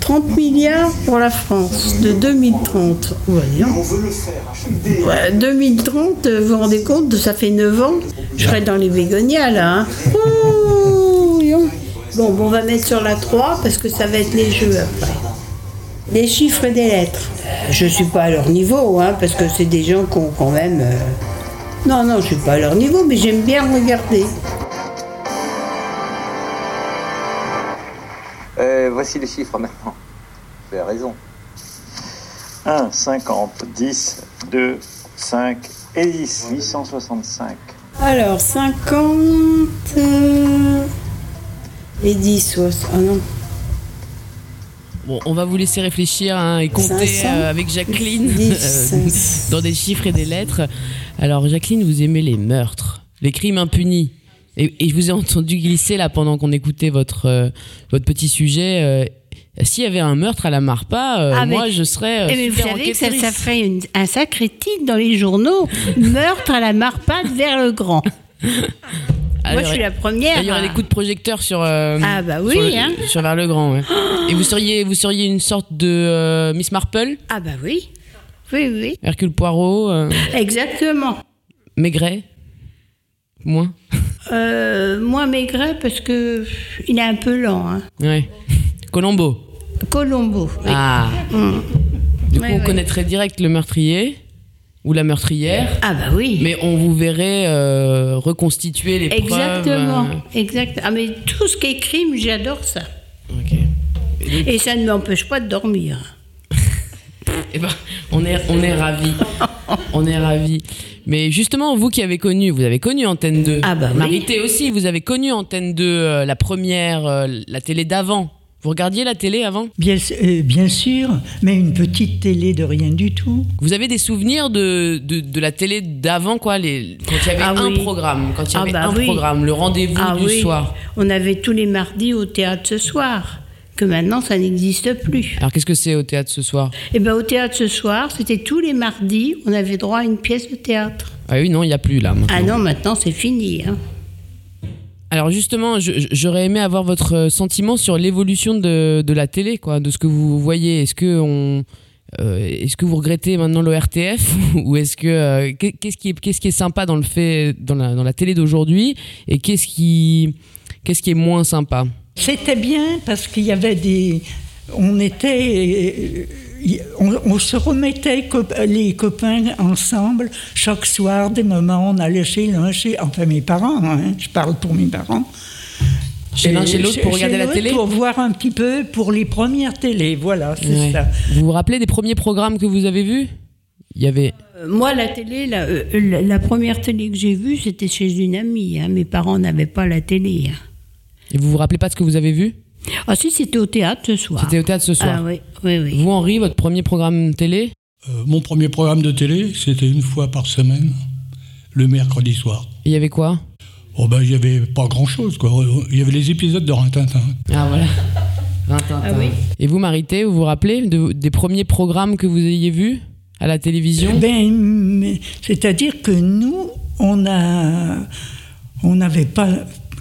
30 milliards pour la France de 2030. Ouais, dis donc. Ouais, 2030, euh, vous vous rendez compte, ça fait 9 ans. Je serai dans les végonias là. hein. Bon, bon, on va mettre sur la 3 parce que ça va être les jeux après. Les chiffres et des lettres. Euh, Je suis pas à leur niveau, hein, parce que c'est des gens qui ont quand même. euh, Non, non, je suis pas à leur niveau, mais j'aime bien regarder. Euh, voici les chiffres maintenant. Vous avez raison. 1, 50, 10, 2, 5 et 10. 865. Alors, 50 euh, et 10, ouais, ah non. Bon, on va vous laisser réfléchir hein, et compter 500, euh, avec Jacqueline 10, euh, dans des chiffres et des lettres. Alors, Jacqueline, vous aimez les meurtres, les crimes impunis. Et, et je vous ai entendu glisser là pendant qu'on écoutait votre, euh, votre petit sujet. euh, S'il y avait un meurtre à la Marpa, euh, Ah, mais- moi je serais. euh, Eh, mais vous super savez que ça, ferait une- un sacré titre dans les journaux Meurtre à la Marpade vers le Grand. Moi, je suis la première. Il y aurait à- des coups de projecteur sur. euh, Ah, bah oui, sur, le- hein. sur vers le grand. ouais. Et vous seriez, vous seriez une sorte de euh, Miss Marple, Ah, bah oui. Oui, oui. Hercule Poirot, euh, Exactement. Maigret, moins? Euh, moi, Maigret, parce que il est un peu lent. Hein. Ouais. Colombo. Colombo. oui. Ah. Mm. Du coup, Ouais, on ouais. connaîtrait direct le meurtrier ou la meurtrière. Ah, bah oui. Mais on vous verrait euh, reconstituer les Exactement. preuves. Exact. Ah, mais tout ce qui est crime, j'adore ça. euh, ok. Et ça ne m'empêche pas de dormir. Eh ben, on est, on est ravis. on est ravis. Mais justement, vous qui avez connu, vous avez connu Antenne 2. Ah bah oui. Marité aussi, vous avez connu Antenne 2, euh, la première, euh, la télé d'avant. Vous regardiez la télé avant? Bien, euh, bien sûr, mais une petite télé de rien du tout. Vous avez des souvenirs de, de, de la télé d'avant, quoi, les, quand il y avait Ah un oui. programme, quand il y Ah avait bah un oui. programme, le rendez-vous Ah du oui. soir? On avait tous les mardis au théâtre ce soir, que maintenant ça n'existe plus. Alors qu'est-ce que c'est au théâtre ce soir? Et ben au théâtre ce soir, c'était tous les mardis, on avait droit à une pièce de théâtre. Ah oui, non, il n'y a plus là. maintenant. Ah non, maintenant c'est fini. hein. Alors justement, j'aurais aimé avoir votre euh, sentiment sur l'évolution de, de la télé, quoi, de ce que vous voyez. Est-ce que euh, est-ce que vous regrettez maintenant l'ORTF ou est-ce que euh, qu'est- qu'est-ce qui est qu'est-ce qui est sympa dans le fait dans la dans la télé d'aujourd'hui et qu'est-ce qui qu'est-ce qui est moins sympa? C'était bien parce qu'il y avait des. On était. On, on se remettait cop- les copains ensemble chaque soir, des moments, on allait chez l'un, chez. Enfin, mes parents, hein, je parle pour mes parents. Chez l'un, chez l'autre pour regarder la télé Pour voir un petit peu pour les premières télés, voilà, c'est Ouais. ça. Vous vous rappelez des premiers programmes que vous avez vus? Il y avait Euh, Moi, la télé, la, euh, la- la première télé que j'ai vue, c'était chez une amie. hein. Mes parents n'avaient pas la télé. hein. et vous vous rappelez pas de ce que vous avez vu? Ah si, c'était au théâtre ce soir. C'était au théâtre ce soir. Ah oui, oui, oui. Vous Henri, votre premier programme télé Euh, mon premier programme de télé, c'était une fois par semaine, le mercredi soir. Il y avait quoi? Oh ben, il n'y avait pas grand-chose, quoi. Il y avait les épisodes de Rintintin. Ah voilà. Rintintin. Ah oui. Et vous, Marité, vous vous rappelez de- des premiers programmes que vous ayez vus à la télévision? Ben, mais- c'est-à-dire que nous, on a, on n'avait pas,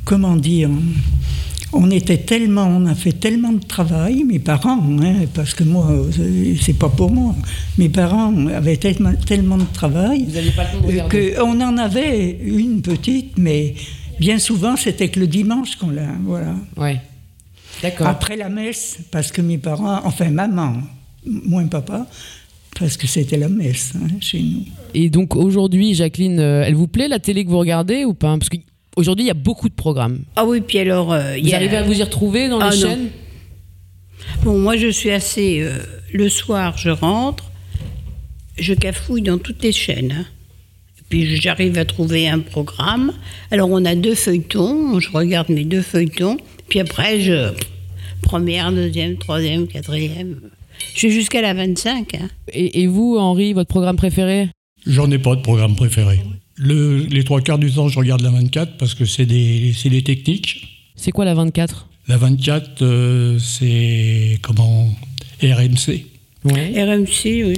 comment dire, on était tellement, on a fait tellement de travail, mes parents, hein, parce que moi, c'est- c'est pas pour moi. Mes parents avaient tellement, tellement de travail Vous n'aviez pas le temps de regarder qu'on en avait une petite, mais bien souvent c'était que le dimanche qu'on l'a, voilà. Ouais. D'accord. Après la messe, parce que mes parents, enfin maman, moins papa, parce que c'était la messe hein, chez nous. Et donc aujourd'hui, Jacqueline, euh, elle vous plaît la télé que vous regardez ou pas? Parce qu'aujourd'hui, il y a beaucoup de programmes. Ah oui, puis alors... euh, Vous y a- arrivez à vous y retrouver dans Ah les non. chaînes? Bon, moi, je suis assez... euh, le soir, je rentre, je cafouille dans toutes les chaînes. hein. Puis j'arrive à trouver un programme. Alors, on a deux feuilletons, je regarde mes deux feuilletons, puis après, je... Première, deuxième, troisième, quatrième. Je suis jusqu'à la 25. hein. Et, et vous, Henri, votre programme préféré? J'en ai pas de programme préféré. Le- les trois quarts du temps, je regarde la 24 parce que c'est des, c'est des techniques. C'est quoi la 24 La 24, euh, c'est comment? RMC. RMC, oui.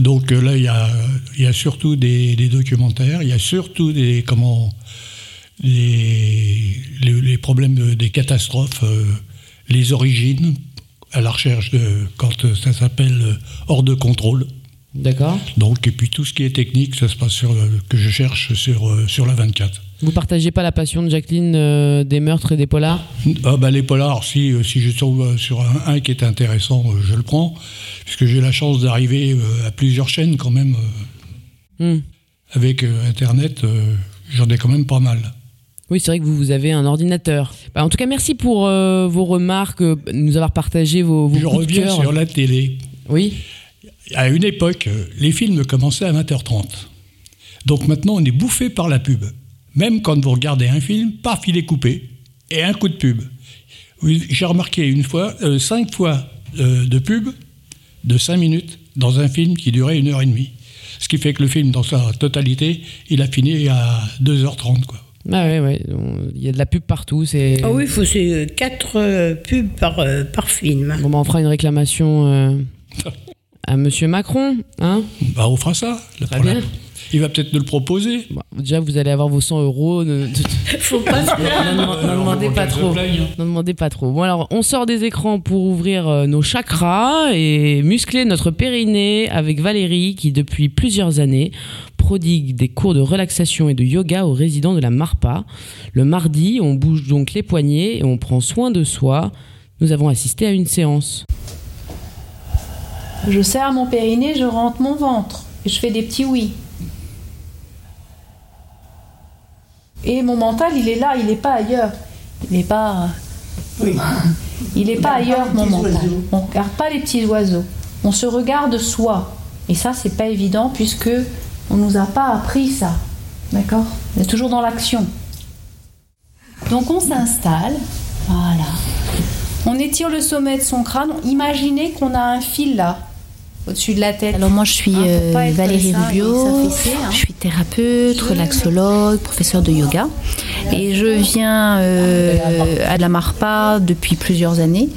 Donc euh, là, il y a, il y a surtout des, des documentaires, il y a surtout des comment les, les, les problèmes de- des catastrophes, euh, les origines, à la recherche de quand ça s'appelle euh, hors de contrôle. D'accord. Donc et puis tout ce qui est technique, ça se passe sur le- que je cherche sur euh, sur la 24. Vous partagez pas la passion de Jacqueline euh, des meurtres et des polars? Ah bah les polars, si, euh, si je euh, sur un, un qui est intéressant, euh, je le prends, puisque j'ai la chance d'arriver euh, à plusieurs chaînes quand même. euh, Hmm. Avec euh, Internet, euh, j'en ai quand même pas mal. Oui, c'est vrai que vous, vous avez un ordinateur. Bah, en tout cas, merci pour euh, vos remarques, euh, nous avoir partagé vos, vos Je reviens sur la télé. Oui. À une époque, euh, les films commençaient à 20h30. Donc maintenant, on est bouffé par la pub. Même quand vous regardez un film, paf, il est coupé. Et un coup de pub. Oui, J'ai remarqué une fois, euh, cinq fois euh, de pub de cinq minutes dans un film qui durait une heure et demie. Ce qui fait que le film, dans sa totalité, il a fini à 2h30. Quoi. Ah ouais, ouais. Il y a de la pub partout. C'est. Ah oui, il faut c'est euh, quatre euh, pubs par, euh, par film. Bon, bah, on fera une réclamation euh, à Monsieur Macron, hein Bah, on fera ça. le Très problème. bien. Il va peut-être nous le proposer. Bon, déjà, vous allez avoir vos 100 euros. Ne, Faut pas se plaindre. N'en n'en demandez pas trop. N'en demandez pas trop. Bon, alors, on sort des écrans pour ouvrir euh, nos chakras et muscler notre périnée avec Valérie qui, depuis plusieurs années, prodigue des cours de relaxation et de yoga aux résidents de la Marpa. Le mardi, on bouge donc les poignets et on prend soin de soi. Nous avons assisté à une séance. Je serre mon périnée, je rentre mon ventre et je fais des petits oui. Et mon mental, il est là, il n'est pas ailleurs. Il n'est pas. Il n'est pas ailleurs, mon mental. On ne regarde pas les petits oiseaux. On se regarde soi. Et ça, c'est pas évident puisque on nous a pas appris ça. D'accord? On est toujours dans l'action. Donc on s'installe. Voilà. On étire le sommet de son crâne. Imaginez qu'on a un fil là, au-dessus de la tête. Alors moi je suis Hein, euh, Valérie Rubio, s'affaisser, hein. je suis thérapeute, relaxologue, professeure de yoga et je viens euh, à la Marpa depuis plusieurs années.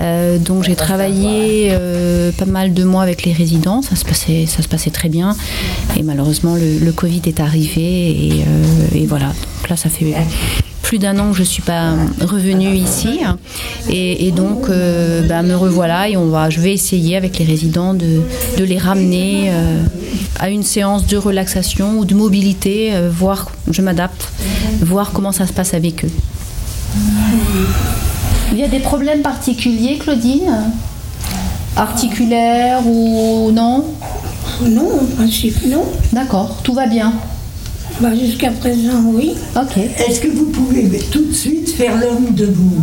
Euh, donc j'ai travaillé euh, pas mal de mois avec les résidents, ça se passait, ça se passait très bien et malheureusement le, le Covid est arrivé et, euh, et voilà. Donc là ça fait plus d'un an que je ne suis pas revenue ici. Et, et donc, euh, bah, me revoilà et on va, je vais essayer avec les résidents de, de les ramener euh, à une séance de relaxation ou de mobilité, euh, voir, je m'adapte, voir comment ça se passe avec eux. Il y a des problèmes particuliers, Claudine? Articulaires ou non? Non, en principe, non. D'accord, tout va bien. Bah, Jusqu'à présent, oui. Ok. Est-ce que vous pouvez tout de suite faire l'homme debout?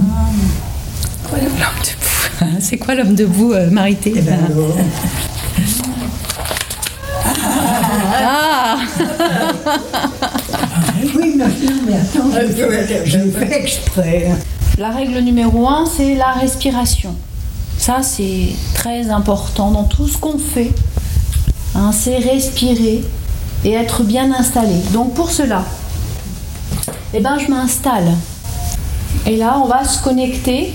L'homme debout? C'est quoi l'homme debout, euh, Marité? Eh ben Ah oui, mais, non, mais attends, je, fais- je le fais exprès. La règle numéro un, c'est la respiration. Ça, c'est très important dans tout ce qu'on fait. Hein, c'est respirer et être bien installé. Donc pour cela, eh ben, je m'installe. Et là, on va se connecter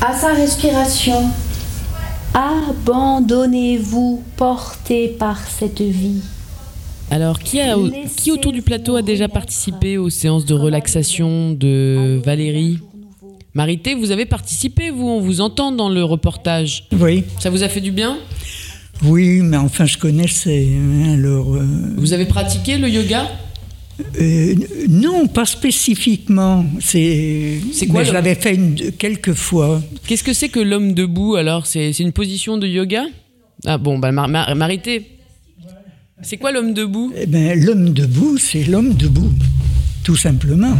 à sa respiration. Abandonnez-vous, porté par cette vie. Alors, qui, a, qui autour du plateau a déjà participé aux séances de relaxation de Valérie Marité, vous avez participé, vous, on vous entend dans le reportage. Oui. Ça vous a fait du bien? Oui, mais enfin, je connaissais. hein, Alors, euh, Vous avez pratiqué le yoga? euh, non, pas spécifiquement. C'est. Quoi mais Je l'avais fait une- quelques fois. Qu'est-ce que c'est que l'homme debout alors? C'est c'est une position de yoga? Ah bon, bah Mar- Mar- Marité, c'est quoi l'homme debout? Eh ben, l'homme debout, c'est l'homme debout, tout simplement.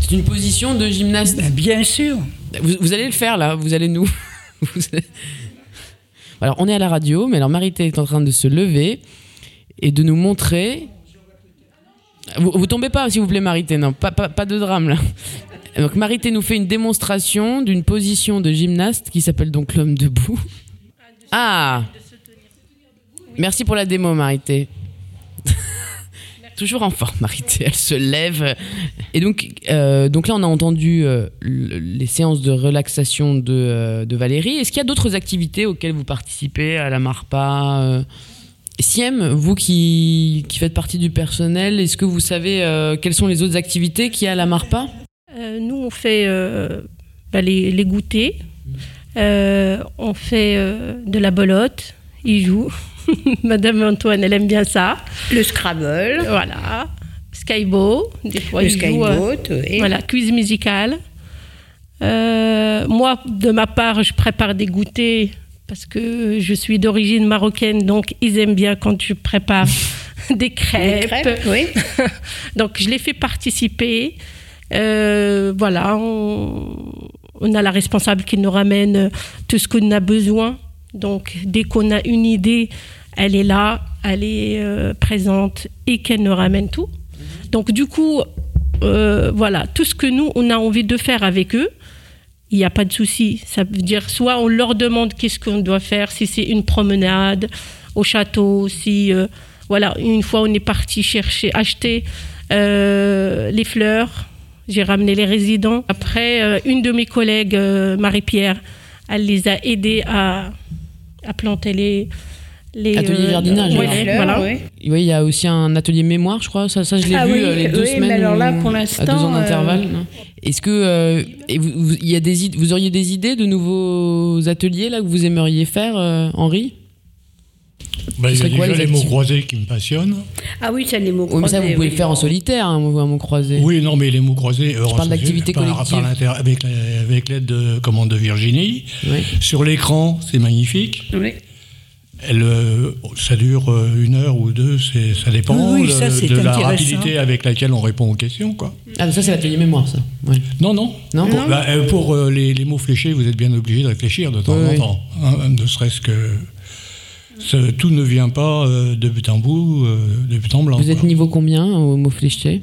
C'est une position de gymnaste? Ben, Bien sûr. Vous, vous allez le faire là, vous allez nous. vous allez- Alors on est à la radio, mais alors Marité est en train de se lever et de nous montrer. Vous, vous tombez pas, s'il vous plaît, Marité, non, pas, pas, de drame là. Donc Marité nous fait une démonstration d'une position de gymnaste qui s'appelle donc l'homme debout. Ah Merci pour la démo, Marité. Toujours en forme, Marité. Elle se lève. Et donc, euh, donc là, on a entendu euh, le- les séances de relaxation de, euh, de Valérie. Est-ce qu'il y a d'autres activités auxquelles vous participez à la Marpa Siem, vous qui, qui faites partie du personnel, est-ce que vous savez quelles sont les autres activités qu'il y a à la Marpa? Nous, on fait bah, les, les goûters. Euh, on fait de la belote. Il joue. Madame Antoine, elle aime bien ça. Le Scrabble. Voilà. Skybo. Des fois, Le oui. Voilà, quiz musical. Euh, moi, de ma part, je prépare des goûters parce que je suis d'origine marocaine, donc ils aiment bien quand je prépare des crêpes. crêpes, oui. donc je les fais participer. Euh, voilà, on, on a la responsable qui nous ramène tout ce qu'on a besoin. Donc dès qu'on a une idée, elle est là, elle est euh, présente et qu'elle nous ramène tout. Donc du coup, euh, voilà, tout ce que nous, on a envie de faire avec eux, il n'y a pas de souci. Ça veut dire soit on leur demande qu'est-ce qu'on doit faire, si c'est une promenade au château, si euh, voilà, une fois on est parti chercher, acheter les fleurs, j'ai ramené les résidents. Après, une de mes collègues, Marie-Pierre, elle les a aidés à, à planter les les Atelier euh, jardinage. ouais, alors. voilà. Oui, il y a aussi un atelier mémoire, je crois. Ça, ça je l'ai Ah vu oui, euh, les deux oui, semaines. mais alors là, où- pour à l'instant, deux ans euh, d'intervalle. Est-ce que euh, et vous, vous- il y a des vous auriez des idées de nouveaux ateliers là que vous aimeriez faire, euh, Henri Bah, il y a déjà les les mots croisés qui me passionnent. Ah oui, ça les mots Oui, mais ça, vous croisés, pouvez oui. le faire en solitaire, hein, un mot, croisé. Oui, non, mais les mots croisés. euh, Je parle en- d'activité collective. par avec la- avec l'aide de, comment, de Virginie. Sur l'écran, c'est magnifique. Oui. Elle, euh, ça dure euh, une heure ou deux, c'est- ça dépend Oui, oui, de- ça, c'est de la rapidité avec laquelle on répond aux questions. Quoi. Ah, ça, c'est l'atelier mémoire, ça. Ouais. Non, non. Non Pour, bah, euh, pour, euh, les, les mots fléchés, vous êtes bien obligé de réfléchir de temps Oui, en oui. temps. hein, ne serait-ce que. Ce- tout ne vient pas euh, de but en bout, euh, de but en blanc. Vous êtes quoi. niveau combien au mot fléché?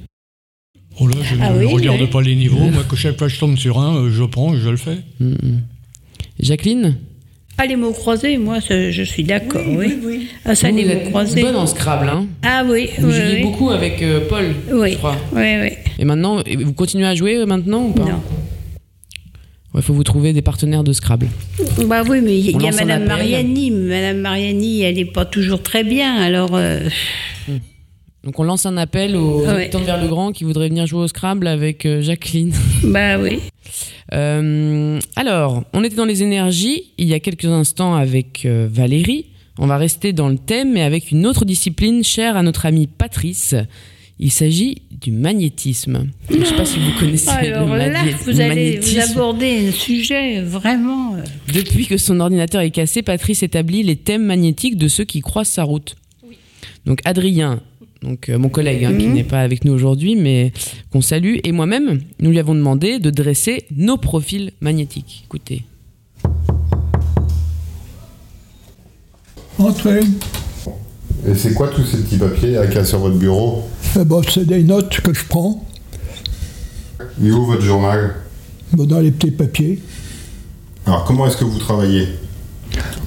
Oh là, je Ah ne oui, regarde oui. pas les niveaux. Moi, que chaque fois que je tombe sur un, euh, je prends et je le fais. Mm, mm. Jacqueline? Ah, les mots croisés, moi, je suis d'accord, oui. Ah, ça, Vous, les vous mots êtes croisés. bonne en Scrabble, hein Ah oui, Vous oui, oui. beaucoup avec euh, Paul, Oui. je crois. Oui, oui. Et maintenant, vous continuez à jouer euh, maintenant ou pas? Non. Il faut vous trouver des partenaires de Scrabble. Bah oui, mais il y a Madame. Mariani. Madame Mariani, elle n'est pas toujours très bien, alors... euh, Donc on lance un appel aux Ouais. habitants de vers le Grand qui voudraient venir jouer au Scrabble avec euh, Jacqueline. Bah oui. Euh, alors, on était dans les énergies il y a quelques instants avec Valérie. On va rester dans le thème, mais avec une autre discipline chère à notre amie Patrice. Il s'agit du magnétisme. Je ne sais pas si vous connaissez Alors le, là, vous le allez vous aborder un sujet vraiment... euh, Depuis que son ordinateur est cassé, Patrice établit les thèmes magnétiques de ceux qui croisent sa route. Donc Adrien, donc euh, mon collègue hein, qui Mhm. n'est pas avec nous aujourd'hui, mais qu'on salue, et moi-même, nous lui avons demandé de dresser nos profils magnétiques. Écoutez. Entrez. Et c'est quoi tous ces petits papiers là, qu'il y a sur votre bureau? Eh ben, c'est des notes que je prends est où votre journal? Ben, dans les petits papiers. Alors comment est-ce que vous travaillez?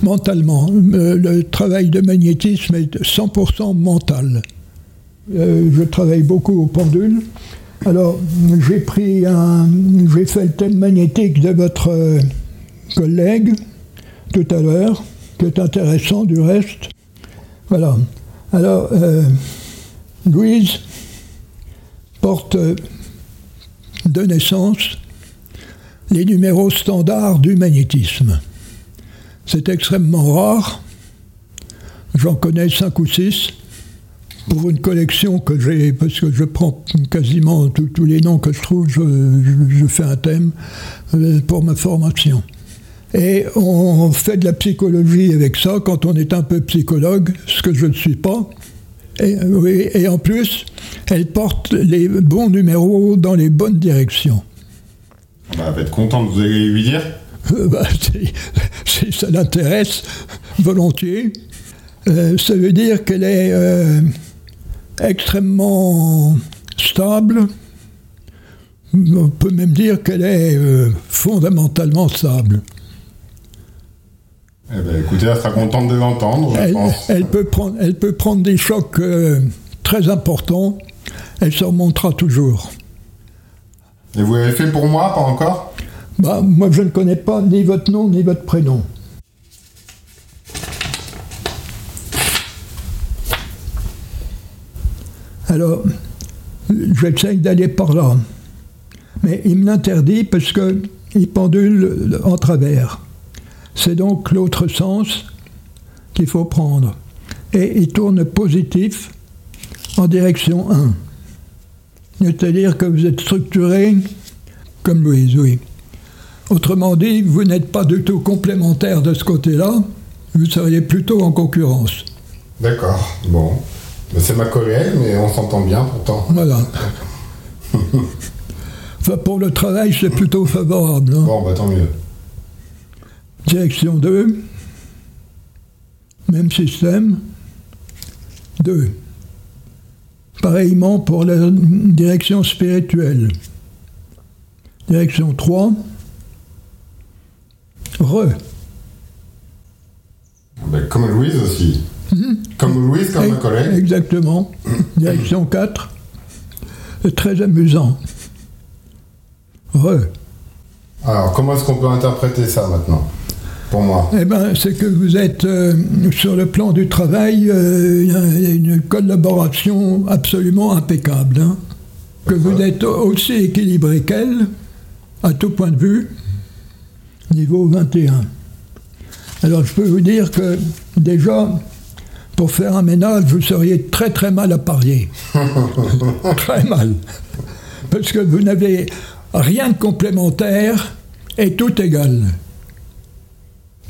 Mentalement, euh, le travail de magnétisme est 100% mental. Euh, je travaille beaucoup au pendule. Alors, j'ai pris un, j'ai fait le thème magnétique de votre euh, collègue tout à l'heure, qui est intéressant du reste. Voilà. Alors, euh, Louise porte euh, de naissance les numéros standards du magnétisme. C'est extrêmement rare. J'en connais cinq ou six pour une collection que j'ai, parce que je prends quasiment tous- les noms que je trouve, je fais un thème euh, pour ma formation. Et on fait de la psychologie avec ça quand on est un peu psychologue, ce que je ne suis pas. Et, oui, et en plus, elle porte les bons numéros dans les bonnes directions. Bah, Elle va être contente, vous allez lui dire Euh, bah, si, si ça l'intéresse, volontiers. Euh, ça veut dire qu'elle est euh, extrêmement stable, On peut même dire qu'elle est euh, fondamentalement stable. Eh ben, écoutez, elle sera contente de l'entendre, Elle, peut prendre, elle peut prendre des chocs euh, très importants. Elle se remontera toujours. Et vous l'avez fait pour moi, pas encore? Bah, moi, je ne connais pas ni votre nom ni votre prénom. Alors, j'essaye d'aller par là. Mais il me l'interdit parce qu'il pendule en travers. C'est donc l'autre sens qu'il faut prendre. Et il tourne positif en direction 1. C'est-à-dire que vous êtes structuré comme Louise, oui. Autrement dit, vous n'êtes pas du tout complémentaire de ce côté-là, vous seriez plutôt en concurrence. D'accord, bon. C'est ma collègue, mais on s'entend bien pourtant. Voilà. Enfin, pour le travail, c'est plutôt favorable. hein. Bon, bah tant mieux. Direction 2. Même système. 2. Pareillement pour la direction spirituelle. Direction 3. Re. Ben, comme Louise aussi. Comme Louise, comme ma collègue. Exactement. Direction 4. C'est très amusant. Re. Alors, comment est-ce qu'on peut interpréter ça maintenant? Pour moi. Eh ben, c'est que vous êtes euh, sur le plan du travail, euh, une collaboration absolument impeccable. hein. Que vous êtes aussi équilibré qu'elle, à tout point de vue, niveau 21. Alors, je peux vous dire que déjà, pour faire un ménage, vous seriez très très mal à parier. très mal. Parce que vous n'avez rien de complémentaire et tout égal.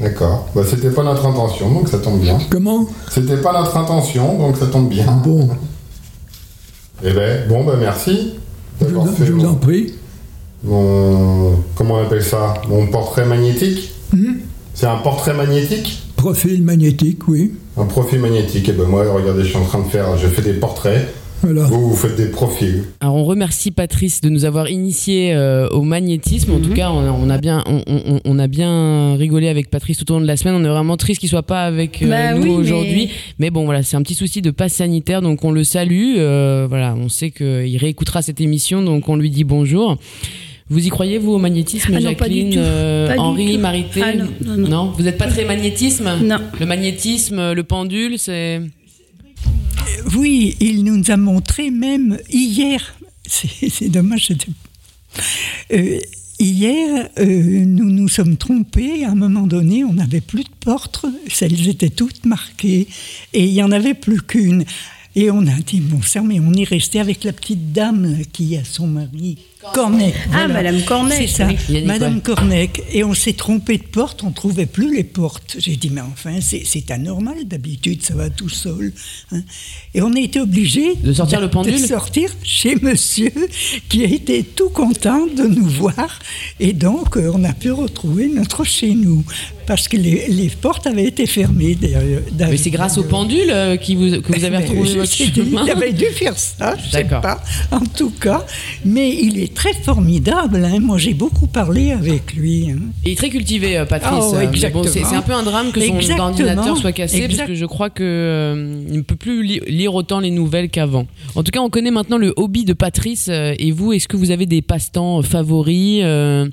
D'accord. Bah, c'était pas notre intention, donc ça tombe bien. Comment? C'était pas notre intention, donc ça tombe bien. Bon? Eh ben, bon, bah merci Je fait vous en prie. mon- Comment on appelle ça? Mon portrait magnétique Hmm? C'est un portrait magnétique? Profil magnétique, oui. Un profil magnétique. Et ben moi, regardez, je suis en train de faire... Je fais des portraits. Voilà. Vous, vous faites des profils. Alors on remercie Patrice de nous avoir initiés euh, au magnétisme. En Mhm. tout cas, on a, on a bien, on, on- on a bien rigolé avec Patrice tout au long de la semaine. On est vraiment triste qu'il soit pas avec euh, Bah nous oui, aujourd'hui. Mais... bon, voilà, c'est un petit souci de passe sanitaire, donc on le salue. Euh, voilà, on sait qu'il réécoutera cette émission, donc on lui dit bonjour. Vous y croyez vous au magnétisme, Ah non, Jacqueline, euh, Henri. Marité Ah non, non, non. vous n'êtes pas très magnétisme Non. Le magnétisme, le pendule, c'est. Oui, il nous a montré même hier. C'est dommage. Euh, hier, euh, nous nous sommes trompés. À un moment donné, on n'avait plus de portes. Elles étaient toutes marquées. Et il n'y en avait plus qu'une. Et on a dit, bon sang, mais on est resté avec la petite dame qui a son mari. Cornec. Ah, Madame Cornec, C'est ça, oui. Madame. Cornec. Et on s'est trompé de porte, on ne trouvait plus les portes. J'ai dit, mais enfin, c'est anormal, d'habitude, ça va tout seul. hein. Et on a été obligés De sortir le pendule de sortir chez monsieur, qui a été tout content de nous voir. Et donc, euh, on a pu retrouver notre chez nous. Parce que les, les portes avaient été fermées derrière. Mais c'est grâce au pendule euh, qui vous, que vous avez retrouvé votre sais chemin. Il avait dû faire ça, je sais D'accord. pas, en tout cas. Mais il est très formidable. hein. Moi, j'ai beaucoup parlé avec lui. hein. Il est très cultivé, euh, Patrice. Oh, bon, c'est c'est un peu un drame que son Exactement. ordinateur soit cassé parce Exact. que je crois que euh, ne peut plus li- lire autant les nouvelles qu'avant. En tout cas, on connaît maintenant le hobby de Patrice. euh, et vous, est-ce que vous avez des passe-temps favoris euh,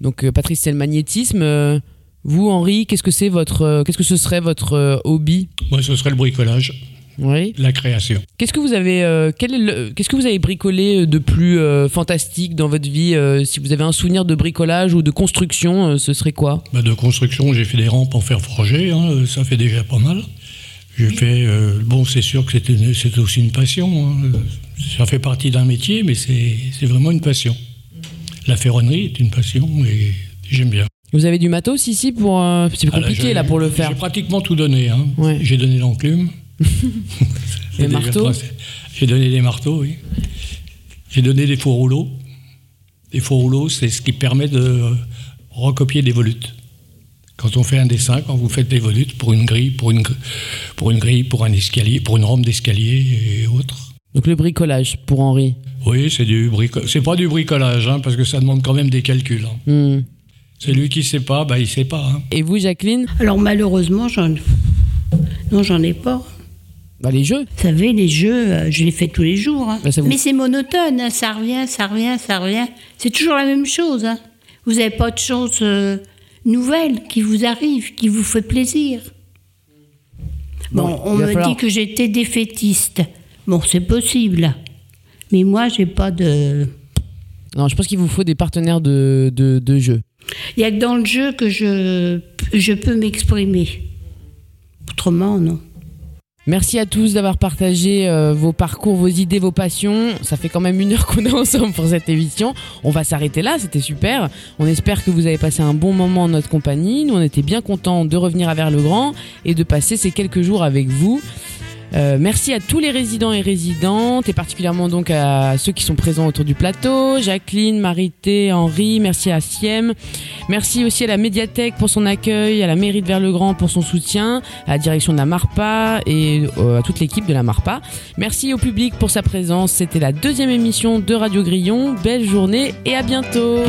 Donc, euh, Patrice, c'est le magnétisme. euh, vous, Henri, qu'est-ce que c'est votre, euh, qu'est-ce que ce serait votre euh, hobby? Moi, ce serait le bricolage, Oui. la création. Qu'est-ce que vous avez, euh, quel est le- qu'est-ce que vous avez bricolé de plus euh, fantastique dans votre vie euh, Si vous avez un souvenir de bricolage ou de construction, euh, ce serait quoi? Bah, de construction, j'ai fait des rampes en fer forgé, hein, euh, ça fait déjà pas mal. J'ai fait. euh, bon, c'est sûr que c'est aussi une passion. hein, euh, Ça fait partie d'un métier, mais c'est c'est vraiment une passion. La ferronnerie est une passion et j'aime bien. Vous avez du matos ici pour. euh, c'est Ah, là, compliqué là pour le faire. J'ai pratiquement tout donné. hein. Ouais. J'ai donné l'enclume. Les marteaux J'ai donné des marteaux, oui. J'ai donné des faux rouleaux. Les faux rouleaux, c'est ce qui permet de recopier des volutes. Quand on fait un dessin, quand vous faites des volutes pour une grille, pour une, pour une grille, pour un escalier, pour une rampe d'escalier et autres. Donc le bricolage pour Henri. Oui, c'est du brico- c'est pas du bricolage, hein, parce que ça demande quand même des calculs. hein. Hmm. C'est lui qui sait pas, bah il sait pas. hein. Et vous, Jacqueline? Alors malheureusement, j'en non, j'en ai pas. Bah les jeux. Vous savez, les jeux, euh, je les fais tous les jours. hein. Bah, vous- Mais c'est monotone, hein, ça revient, ça revient, ça revient. C'est toujours la même chose. hein. Vous n'avez pas de choses euh, nouvelles qui vous arrivent, qui vous fait plaisir. Bon, Bon, on me falloir- dit que j'étais défaitiste. Bon, c'est possible. Mais moi, j'ai pas de. Non, je pense qu'il vous faut des partenaires de, de, de jeu. Il y a que dans le jeu que je, je peux m'exprimer. Autrement, non. Merci à tous d'avoir partagé euh, vos parcours, vos idées, vos passions. Ça fait quand même une heure qu'on est ensemble pour cette émission. On va s'arrêter là, c'était super. On espère que vous avez passé un bon moment en notre compagnie. Nous, on était bien contents de revenir à Vers-le-Grand et de passer ces quelques jours avec vous. Euh, merci à tous les résidents et résidentes et particulièrement donc à ceux qui sont présents autour du plateau, Jacqueline, Marité, Henri, merci à Siem, merci aussi à la médiathèque pour son accueil, à la mairie de Vers-le-Grand pour son soutien, à la direction de la Marpa et euh, à toute l'équipe de la Marpa. Merci au public pour sa présence, c'était la deuxième émission de Radio Grillon, belle journée et à bientôt